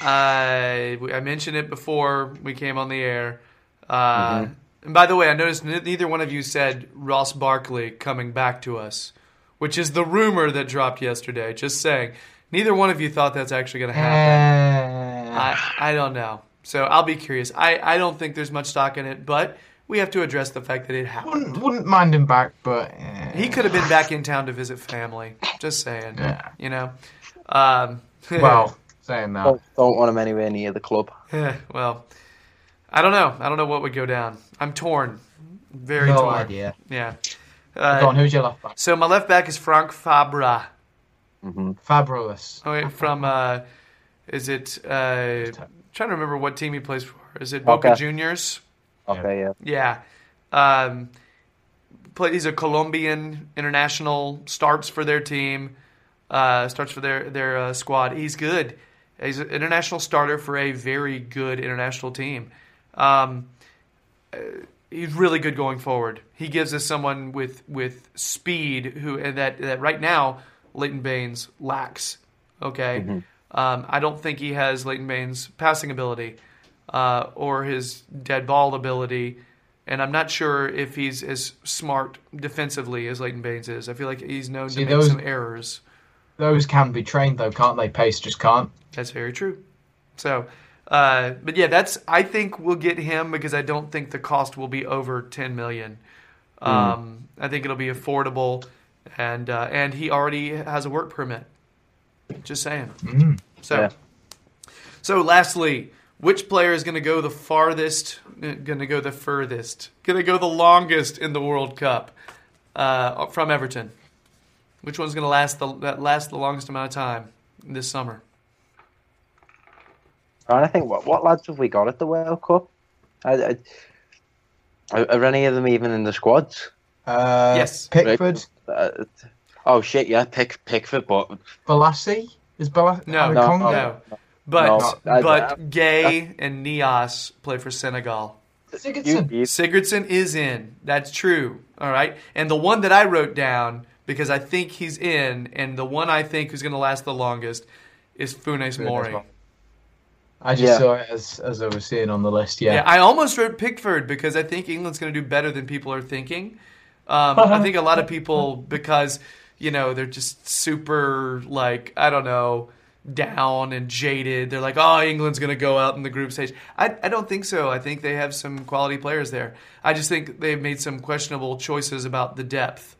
I I mentioned it before we came on the air. Uh, And by the way, I noticed ne- neither one of you said Ross Barkley coming back to us, which is the rumor that dropped yesterday. Just saying, neither one of you thought that's actually going to happen. uh, I I don't know. So I'll be curious. I I don't think there's much stock in it, but we have to address the fact that it happened. wouldn't wouldn't mind him back, but uh, He could have been back in town to visit family. Just saying. Yeah. You know. Um, Well, saying that, Don't, don't want him anywhere near the club. Yeah, well, I don't know. I don't know what would go down. I'm torn. Very no torn. idea. Yeah. Go on, Uh, who's your left back? so my left back is Frank Fabra. hmm Fabulous. Oh, wait, from uh, is it? Uh, trying to remember what team he plays for. Is it Boca Boca. Juniors? Okay, yeah. Yeah. Um, play, he's a Colombian international. Starts for their team. Uh, starts for their their uh, squad. He's good. He's an international starter for a very good international team. Um, uh, he's really good going forward. He gives us someone with with speed who and that that right now Leighton Baines lacks. Okay. Um, I don't think he has Leighton Baines' passing ability uh, or his dead ball ability, and I'm not sure if he's as smart defensively as Leighton Baines is. I feel like he's known See, to make those- some errors. Those can be trained though, can't they? Pace just can't. That's very true. So, uh, but yeah, that's. I think we'll get him because I don't think the cost will be over ten million. Um, I think it'll be affordable, and uh, and he already has a work permit. Just saying. Mm. So, Yeah. so lastly, which player is going to go the farthest? Going to go the furthest? Going to go the longest in the World Cup uh, from Everton? Which one's going to last the that last the longest amount of time this summer? And I think what what lads have we got at the World Cup? I, I, are, are any of them even in the squads? Uh, Yes. Pickford, Uh, oh shit, yeah, Pick, Pickford, but Bolasie is Bolasie. No, No, Congo? no. But No, I- but I- Gueye and Niasse play for Senegal. you, Sigurdsson. you, Sigurdsson is in. That's true. All right. And the one that I wrote down because I think he's in, and the one I think who's going to last the longest is Funes Mori. Mori. I just Yeah. saw it as as I was seeing on the list. Yeah. Yeah, I almost wrote Pickford because I think England's going to do better than people are thinking. Um, I think a lot of people because you know they're just super like I don't know down and jaded. They're like, oh, England's going to go out in the group stage. I I don't think so. I think they have some quality players there. I just think they've made some questionable choices about the depth.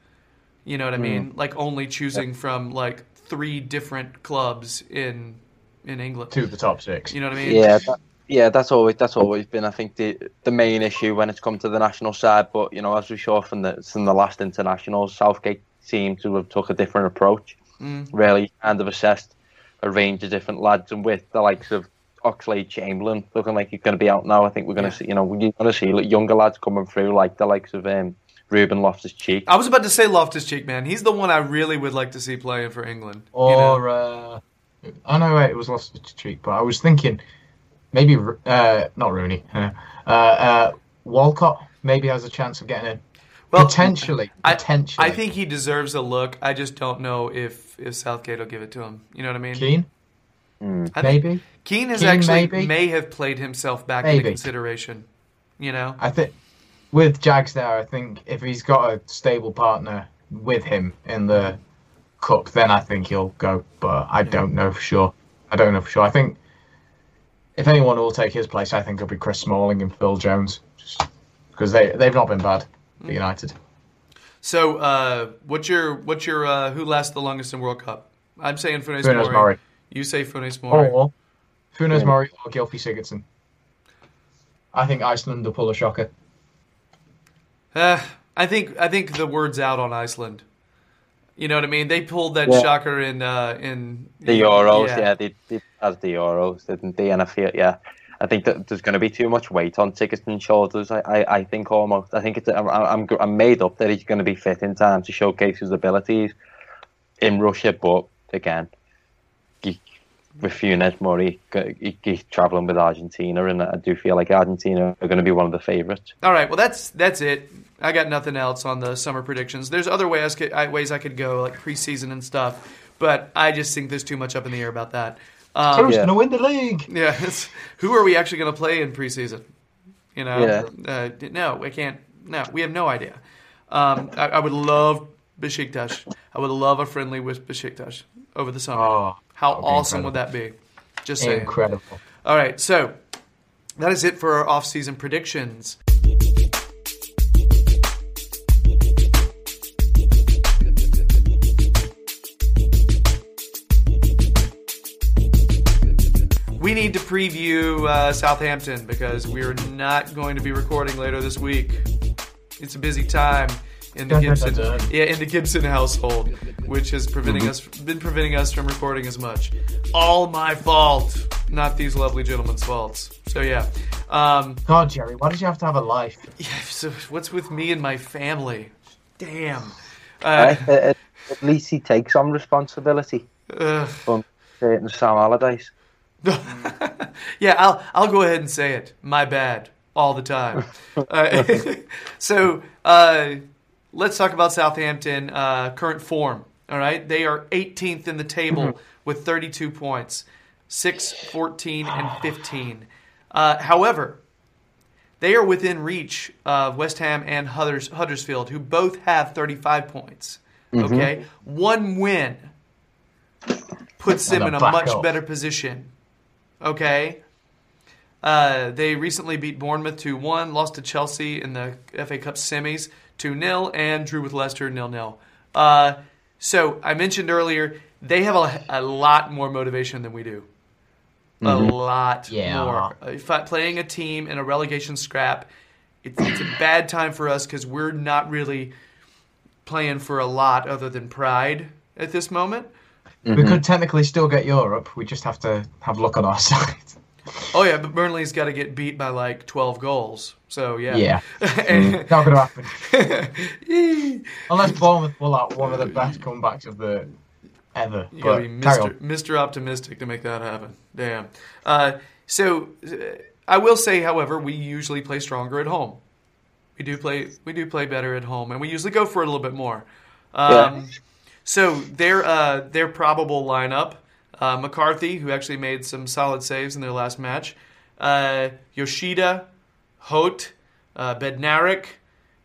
You know what I mean? Like only choosing from like three different clubs in in England. to the top six. You know what I mean? yeah, that, yeah. That's always that's always been, I think, the the main issue when it's come to the national side. But you know, as we saw from the from the last internationals, Southgate seemed to have took a different approach. Mm. Really, kind of assessed a range of different lads, and with the likes of Oxlade Chamberlain looking like he's going to be out now, I think we're going to see, you know, we're going to see younger lads coming through, like the likes of um, Ruben Loftus Cheek. I was about to say Loftus Cheek, man. He's the one I really would like to see playing for England. you know? Or uh, I know it was Loftus Cheek, but I was thinking maybe uh, not Rooney. Uh, uh, Walcott maybe has a chance of getting in. Well, potentially, I, potentially. I think he deserves a look. I just don't know if if Southgate will give it to him. You know what I mean? Keane, I think maybe. Keane has Keane, actually maybe? may have played himself back into consideration. You know? I think with Jags there, I think if he's got a stable partner with him in the cup, then I think he'll go. But I don't know for sure. I don't know for sure. I think if anyone will take his place, I think it'll be Chris Smalling and Phil Jones, just because they they've not been bad for United. So, uh, what's your what's your uh, who lasts the longest in World Cup? I'm saying Funes, Funes Mori. Mori. You say Funes Mori. Or Funes Yeah. Mori or Gylfi Sigurdsson. I think Iceland will pull a shocker. Uh, I think I think the word's out on Iceland. You know what I mean? They pulled that Yeah. shocker in uh, in The Euros, yeah, they, they had the Euros, didn't they? And I feel, yeah, I think that there's going to be too much weight on Sigurdsson's shoulders. I, I, I think almost. I think it's. I'm, I'm, I'm made up that he's going to be fit in time to showcase his abilities in Russia, but again, he, with Funes Mori, he, he's travelling with Argentina, and I do feel like Argentina are going to be one of the favourites. All right, well that's that's it. I got nothing else on the summer predictions. There's other ways could, I- ways I could go, like preseason and stuff, but I just think there's too much up in the air about that. Um, Who's Yeah. going to win the league? yeah, it's, who are we actually going to play in preseason? You know, Yeah. uh, no, we can't. No, we have no idea. Um, I, I would love Besiktas. I would love a friendly with Besiktas over the summer. Oh, How that would awesome would that be? Just saying. incredible. All right, so that is it for our off-season predictions. We need to preview uh, Southampton because we're not going to be recording later this week. It's a busy time in the Dun, dun, Gibson, dun, dun. yeah, in the Gibson household, which has preventing us been preventing us from recording as much. All my fault, not these lovely gentlemen's faults. So yeah, um, God, Jerry, why did you have to have a life? yeah. So what's with me and my family? Damn. Uh, at, at least he takes on responsibility ugh. from certain Sam Allardyce. yeah, I'll I'll go ahead and say it. My bad, all the time. uh, so uh, let's talk about Southampton uh, current form. All right, they are 18th in the table with 32 points, 6, 14, and 15. Uh, however, they are within reach of West Ham and Hudders- Huddersfield, who both have 35 points. Okay, one win puts them in a a much off. better position. Okay. Uh, they recently beat Bournemouth 2 1, lost to Chelsea in the FA Cup semis 2 0, and drew with Leicester 0 0. Uh, so I mentioned earlier, they have a, a lot more motivation than we do. A lot Yeah. more. Uh, if I- playing a team in a relegation scrap, it's, it's a bad time for us because we're not really playing for a lot other than pride at this moment. We could technically still get Europe. We just have to have luck on our side. Oh yeah, but Burnley's got to get beat by like twelve goals. So yeah, Yeah. And- Not going to happen. Unless Bournemouth pull out one of the best comebacks of the ever. you gotta be Mr. Mr. Optimistic to make that happen. Damn. Uh, so uh, I will say, however, we usually play stronger at home. We do play we do play better at home, and we usually go for it a little bit more. Um, Yeah. So their uh, their probable lineup: uh, McCarthy, who actually made some solid saves in their last match, uh, Yoshida, Hoedt, uh, Bednarek,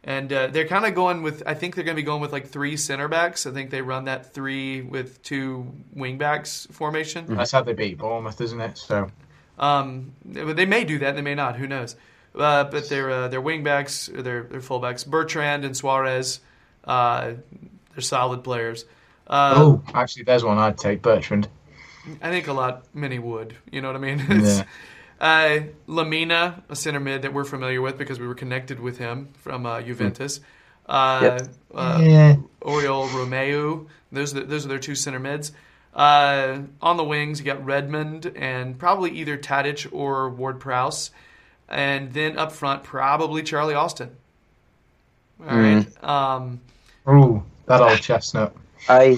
and uh, they're kind of going with. I think they're going to be going with like three center backs. I think they run that three with two wing backs formation. That's how they beat Bournemouth, isn't it? So Um, they may do that. They may not. Who knows? Uh, but their uh, their wingbacks, or their their fullbacks, Bertrand and Soares, uh, they're solid players. Uh, oh, actually, there's one I'd take. Bertrand. I think a lot many would. You know what I mean? It's, Yeah. uh, Lemina, a center mid that we're familiar with because we were connected with him from uh, Juventus. Uh, Yep. uh, yeah. Oriol Romeu. Those are the, those are their two center mids. Uh, on the wings, you got Redmond and probably either Tadic or Ward Prowse, and then up front, probably Charlie Austin. All right. Um, Ooh, that old chestnut. I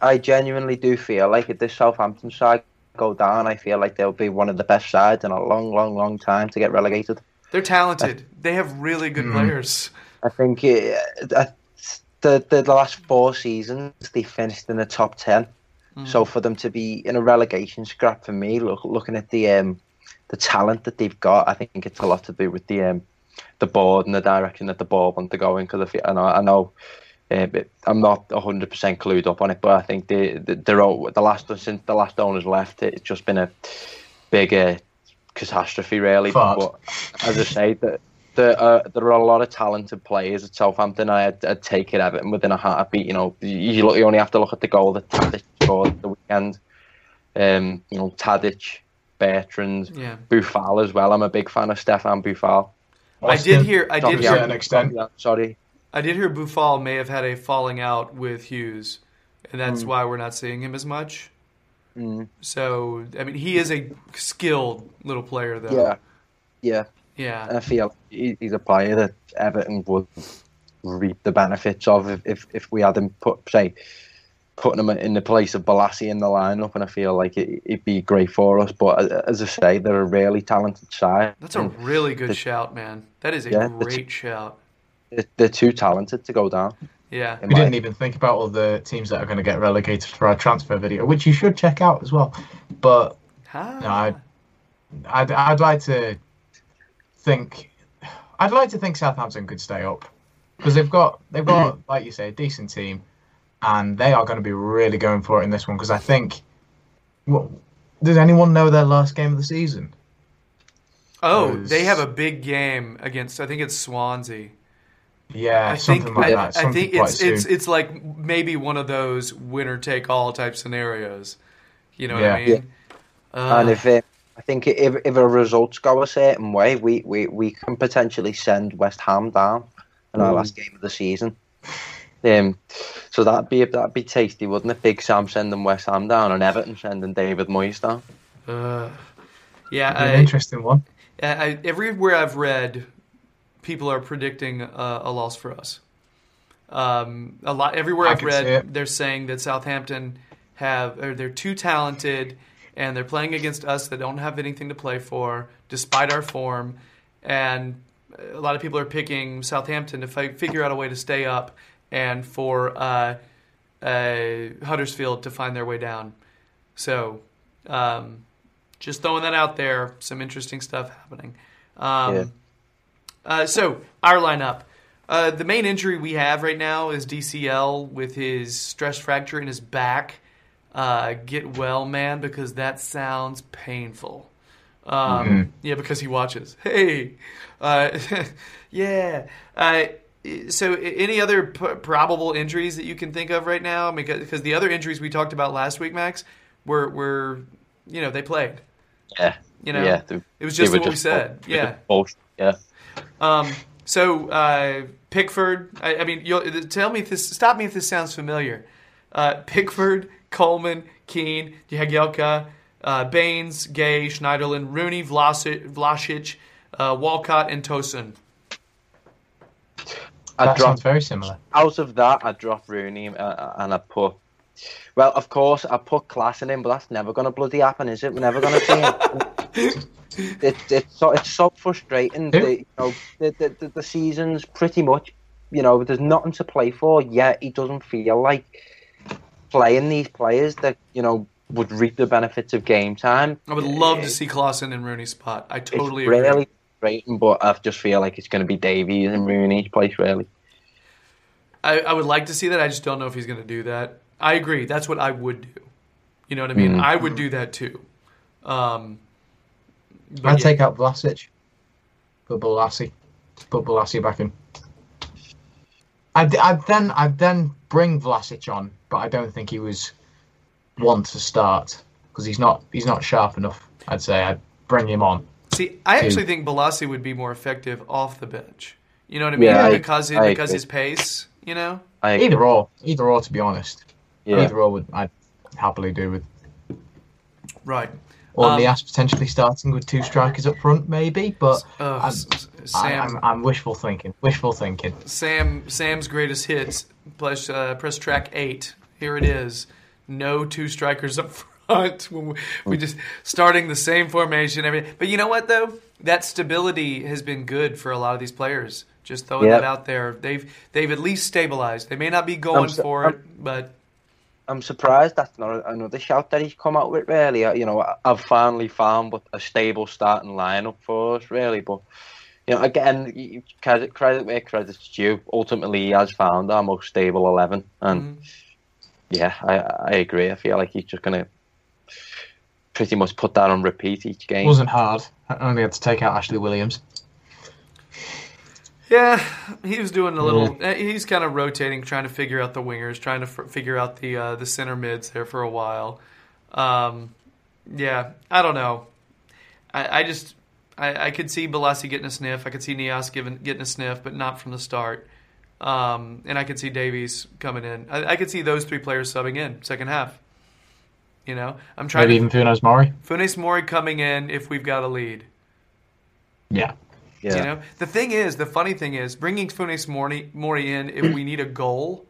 I genuinely do feel like if this Southampton side go down, I feel like they'll be one of the best sides in a long, long, long time to get relegated. they're talented. They have really good players. I think it, uh, the, the the last four seasons they finished in the top ten. So for them to be in a relegation scrap for me, look, looking at the um, the talent that they've got, I think it's a lot to do with the um, the board and the direction that the board want to go in. Because I know, I know uh, but I'm not 100 percent clued up on it, but I think the the, they're all- the last since the last owners left, it's just been a big uh, catastrophe, really. Fart. But as I say, that. There are, there are a lot of talented players at Southampton. I'd, I'd take it Everton within a heartbeat. You know, you, look, you only have to look at the goal that Tadic scored the weekend. Um, you know, Tadic, Bertrand, Yeah. Boufal as well. I'm a big fan of Stefan Boufal. I did hear. I did to a hear. certain extent. Sorry. I did hear Boufal may have had a falling out with Hughes, and that's Mm. why we're not seeing him as much. Mm, So I mean, he is a skilled little player, though. yeah, yeah. Yeah. I feel he's a player that Everton would reap the benefits of if, if, if we had him put say putting him in the place of Bolasie in the lineup, and I feel like it, it'd be great for us. But uh, as I say, they're a really talented side. That's a really good the- shout, man. That is a Yeah, great shout. They're- they're too talented to go down. Yeah. in we didn't even think about all the teams that are going to get relegated for our transfer video, which you should check out as well. But Ah. no, I, I'd, I'd like to think, I'd like to think Southampton could stay up because they've got they've got like you say a decent team, and they are going to be really going for it in this one because I think. Well, does anyone know their last game of the season? oh, was- they have a big game against. I think it's Swansea. Yeah, I something think like I, that. I think quite it's soon. it's it's like maybe one of those winner take all type scenarios. You know what I Yeah. mean? Uh, and if it, I think if if our results go a certain way, we, we, we can potentially send West Ham down in our Mm. last game of the season. Um, so that'd be that'd be tasty, wouldn't it? Big Sam sending West Ham down and Everton sending David Moyes down. uh, yeah, Be an interesting one. I, I, everywhere I've read, people are predicting uh, a loss for us. Um, a lot everywhere I I've read, they're saying that Southampton have or they're too talented, and they're playing against us that don't have anything to play for, despite our form. And a lot of people are picking Southampton to fi- figure out a way to stay up, and for uh, uh, Huddersfield to find their way down. So, um, just throwing that out there. Some interesting stuff happening. Um, Yeah. Uh, so our lineup. Uh, the main injury we have right now is DCL with his stress fracture in his back. Uh, get well, man, because that sounds painful. Um, Yeah, because he watches. Hey, uh, yeah. Uh, so, any other p- probable injuries that you can think of right now? Because because the other injuries we talked about last week, Max, were were you know they played. Yeah, You know, yeah. they- it was just what we said. bull- Yeah. bullshit, yeah. Um, so uh, Pickford. I, I mean, you'll, tell me if this. Stop me if this sounds familiar. Uh, Pickford, Coleman, Keane, Jagielka, uh, Baines, Gueye, Schneiderlin, Rooney, Vlasic, Vlasic, uh, Walcott, and Tosun. I That dropped sounds very similar. out of that. I dropped Rooney uh, and I put. Well, of course, I put class in him, but that's never going to bloody happen, is it? We're never going to see him. it, it's so it's so frustrating. Who? The, you know, the, the, the, the season's pretty much, you know, there's nothing to play for. Yet he doesn't feel like playing these players that you know would reap the benefits of game time. I would love to see Klaassen in Rooney's spot. I totally it's agree. really frustrating, but I just feel like it's going to be Davies and Rooney's place, really. I, I would like to see that. I just don't know if he's going to do that. I agree. That's what I would do. You know what I mean? Mhm. I would do that too. Um, I'd yeah. take out Vlasic. Put Bolasie. Put Bolasie back in. I'd, I'd then I'd then bring Vlasic on, but I don't think he was one to start because he's not he's not sharp enough. I'd say I'd bring him on. See, I Two. actually think Bolasie would be more effective off the bench. You know what I mean? Yeah, I- because I because agree. his pace. You know. I Either or, either or. To be honest, yeah. either or would I'd happily do with. Right. Or Um, Niasse potentially starting with two strikers up front, maybe. But Uh, I'm, S- S- I, Sam. I'm, I'm wishful thinking. Wishful thinking. Sam. Sam's greatest hits. Press, uh, press track eight. Here it is. No two strikers up front. When we, we just starting the same formation. Everything. But you know what though? that stability has been good for a lot of these players. Just throwing Yeah. that out there. They've they've at least stabilized. They may not be going so- for I'm- it, but I'm surprised that's not another shout that he's come out with. Really, Uh, you know, I've finally found a stable starting lineup for us. Really, but you know, again, credit credit where credit's due. Ultimately, he has found our most stable eleven, and Mhm. yeah, I I agree. I feel like he's just gonna pretty much put that on repeat each game. It wasn't hard. I only had to take out Ashley Williams. Yeah, he was doing a little. eh, He's kind of rotating, trying to figure out the wingers, trying to f- figure out the uh, the center mids there for a while. Um, yeah, I don't know. I, I just I, I could see Bolasie getting a sniff. I could see Niasse giving getting a sniff, but not from the start. Um, and I could see Davies coming in. I, I could see those three players subbing in second half. You know, I'm trying Maybe to even Funes Mori. Funes Mori coming in if we've got a lead. Yeah. Yeah. You know, the thing is, the funny thing is, bringing Funes Mori, Mori in if we need a goal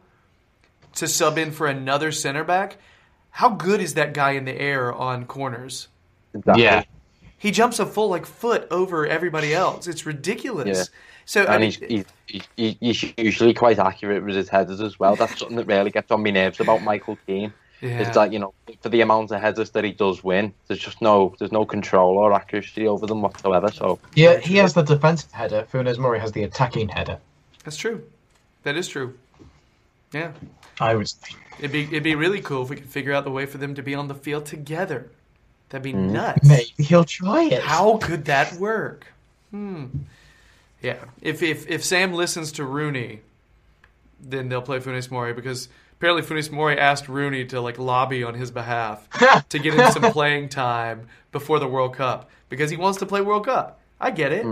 to sub in for another center back. How good is that guy in the air on corners? Exactly. Yeah. He jumps a full like foot over everybody else. It's ridiculous. Yeah. So I and mean, he's, he's, he's, he's usually quite accurate with his headers as well. That's something that really gets on my nerves about Michael Keane. Yeah. It's like you know, for the amount of headers that he does win, there's just no there's no control or accuracy over them whatsoever. So Yeah, he has the defensive header. Funes Mori has the attacking header. that's true. That is true. Yeah, I was. it'd be it'd be really cool if we could figure out the way for them to be on the field together. That'd be Mm-hmm. nuts. Maybe he'll try it. How could that work? Hmm. Yeah. If if if Sam listens to Rooney, then they'll play Funes Mori because apparently Funes Mori asked Rooney to like lobby on his behalf to get him some playing time before the World Cup because he wants to play World Cup. I get it.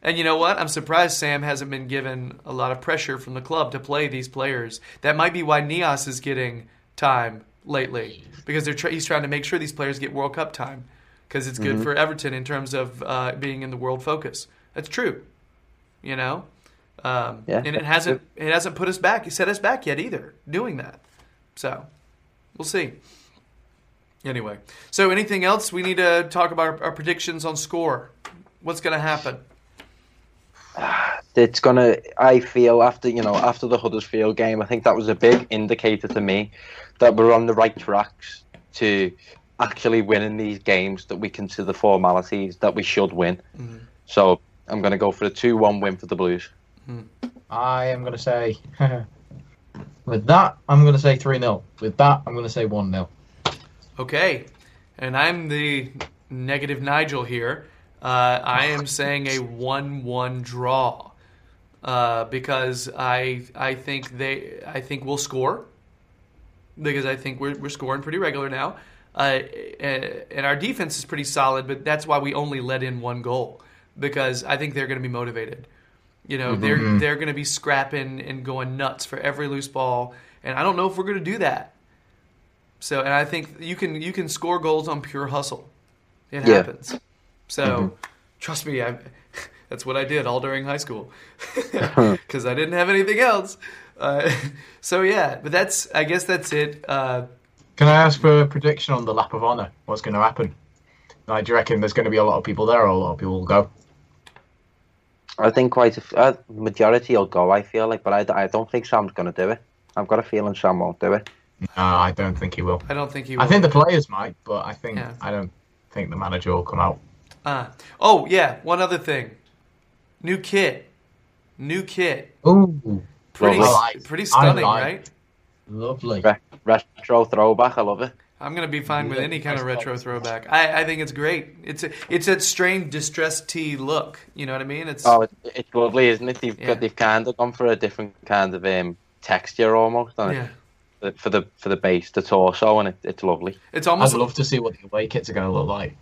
And you know what? I'm surprised Sam hasn't been given a lot of pressure from the club to play these players. That might be why Niasse is getting time lately because they're try- he's trying to make sure these players get World Cup time because it's good for Everton in terms of uh, being in the world focus. That's true, you know. Um, Yeah. and it hasn't it hasn't put us back. It set us back yet either doing that. So we'll see. Anyway, so anything else we need to talk about our, our predictions on score? What's going to happen? it's gonna. I feel after you know after the Huddersfield game, I think that was a big indicator to me that we're on the right tracks to actually winning these games that we consider the formalities that we should win. So I'm gonna go for a two-one win for the Blues. I am going to say. with that, I'm going to say 3 0. With that, I'm going to say 1 0. Okay, and I'm the negative Nigel here. Uh, I am saying a one-one draw uh, because I I think they I think we'll score because I think we're we're scoring pretty regular now, uh, and our defense is pretty solid. But that's why we only let in one goal because I think they're going to be motivated. You know, they're they're going to be scrapping and going nuts for every loose ball, and I don't know if we're going to do that. So, and I think you can you can score goals on pure hustle. It Yeah. happens. So, trust me, I, that's what I did all during high school because I didn't have anything else. Uh, so yeah, but that's I guess that's it. Uh, Can I ask for a prediction on the lap of honour? What's going to happen? Like, do you reckon there's going to be a lot of people there, or a lot of people will go? I think quite a uh, majority will go. I feel like, but I, I don't think Sam's gonna do it. I've got a feeling Sam won't do it. No, I don't think he will. I don't think he. Will. I think the players might, but I think Yeah. I don't think the manager will come out. Uh, oh yeah, one other thing. New kit, new kit. Ooh, Pretty, Lovely. Pretty stunning, like. right? lovely. Re- retro throwback. I love it. I'm gonna be fine with any kind of retro throwback. I, I think it's great. It's a, it's that strange distressed tee look. You know what I mean? It's Oh, it, it's lovely, isn't it? They've Yeah. got, they've kind of gone for a different kind of um, texture almost on yeah. it for the for the base, the torso, and it, it's lovely. It's almost. I'd love to see what the away kits are going to look like.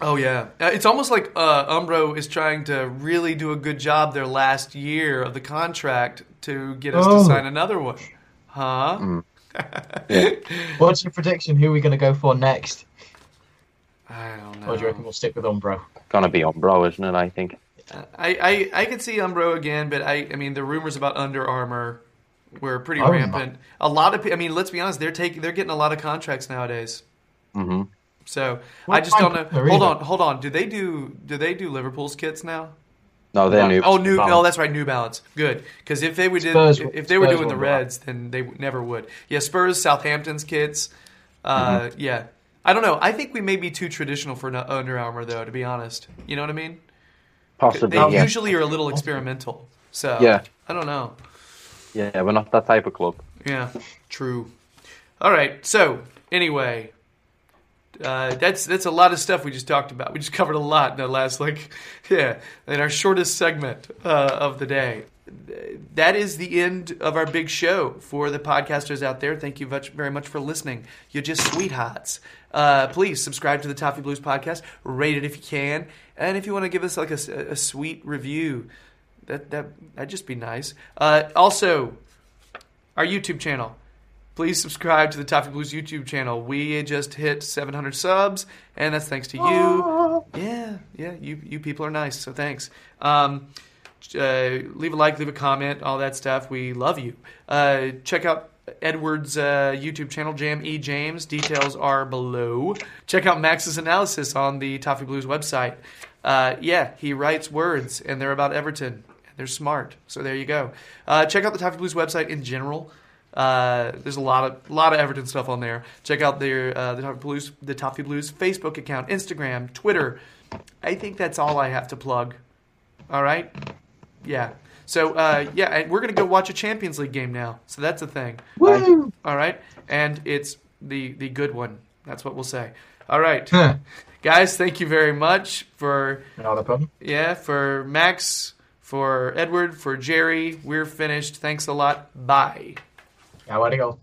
Oh yeah, Uh, it's almost like uh, Umbro is trying to really do a good job their last year of the contract to get us Oh. to sign another one, huh? What's your prediction? Who are we going to go for next? I don't know. Or do you reckon we'll stick with Umbro? Gonna be Umbro, isn't it? I think. I, I I could see Umbro again, but I I mean the rumors about Under Armour were pretty Oh, my. rampant. A lot of pe- I mean let's be honest, they're taking they're getting a lot of contracts nowadays. hmm So Well, I just don't know. Hold Arriva. on, hold on. Do they do do they do Liverpool's kits now? No, they're new. Oh, new. Balance. Oh, that's right, New Balance. Good, because if they would did, Spurs- if they were Spurs doing the won't. Reds, then they never would. Yeah, Spurs, Southampton's kids. Uh, Mm-hmm. Yeah, I don't know. I think we may be too traditional for Under Armour, though. To be honest, you know what I mean? Possibly, They yeah. usually are a little experimental. So Yeah. I don't know. Yeah, we're not that type of club. Yeah, true. All right. So anyway, uh, that's that's a lot of stuff we just talked about. We just covered a lot in the last like yeah in our shortest segment uh, of the day. That is the end of our big show for the podcasters out there. Thank you much, very much for listening. You're just sweethearts. Uh, please subscribe to the Toffee Blues podcast. Rate it if you can, and if you want to give us like a, a sweet review, that that that'd just be nice. Uh, also, our YouTube channel. Please subscribe to the Toffee Blues YouTube channel. We just hit 700 subs, and that's thanks to you. Yeah, yeah, you you people are nice, so thanks. Um, uh, leave a like, leave a comment, all that stuff. We love you. Uh, check out Edward's uh, YouTube channel, Jam E James. Details are below. Check out Max's analysis on the Toffee Blues website. Uh, yeah, he writes words, and they're about Everton. They're smart, so there you go. Uh, check out the Toffee Blues website in general. Uh, there's a lot of lot of Everton stuff on there. Check out their uh, the Toffee Blues the Toffee Blues Facebook account, Instagram, Twitter. I think that's all I have to plug. All right, yeah. So uh, yeah, and we're gonna go watch a Champions League game now. So that's a thing. Woo! All right, and it's the the good one. That's what we'll say. All right, Huh. guys. Thank you very much for Not a problem. yeah for Max, for Edward, for Jerry. We're finished. Thanks a lot. Bye. Now, adios.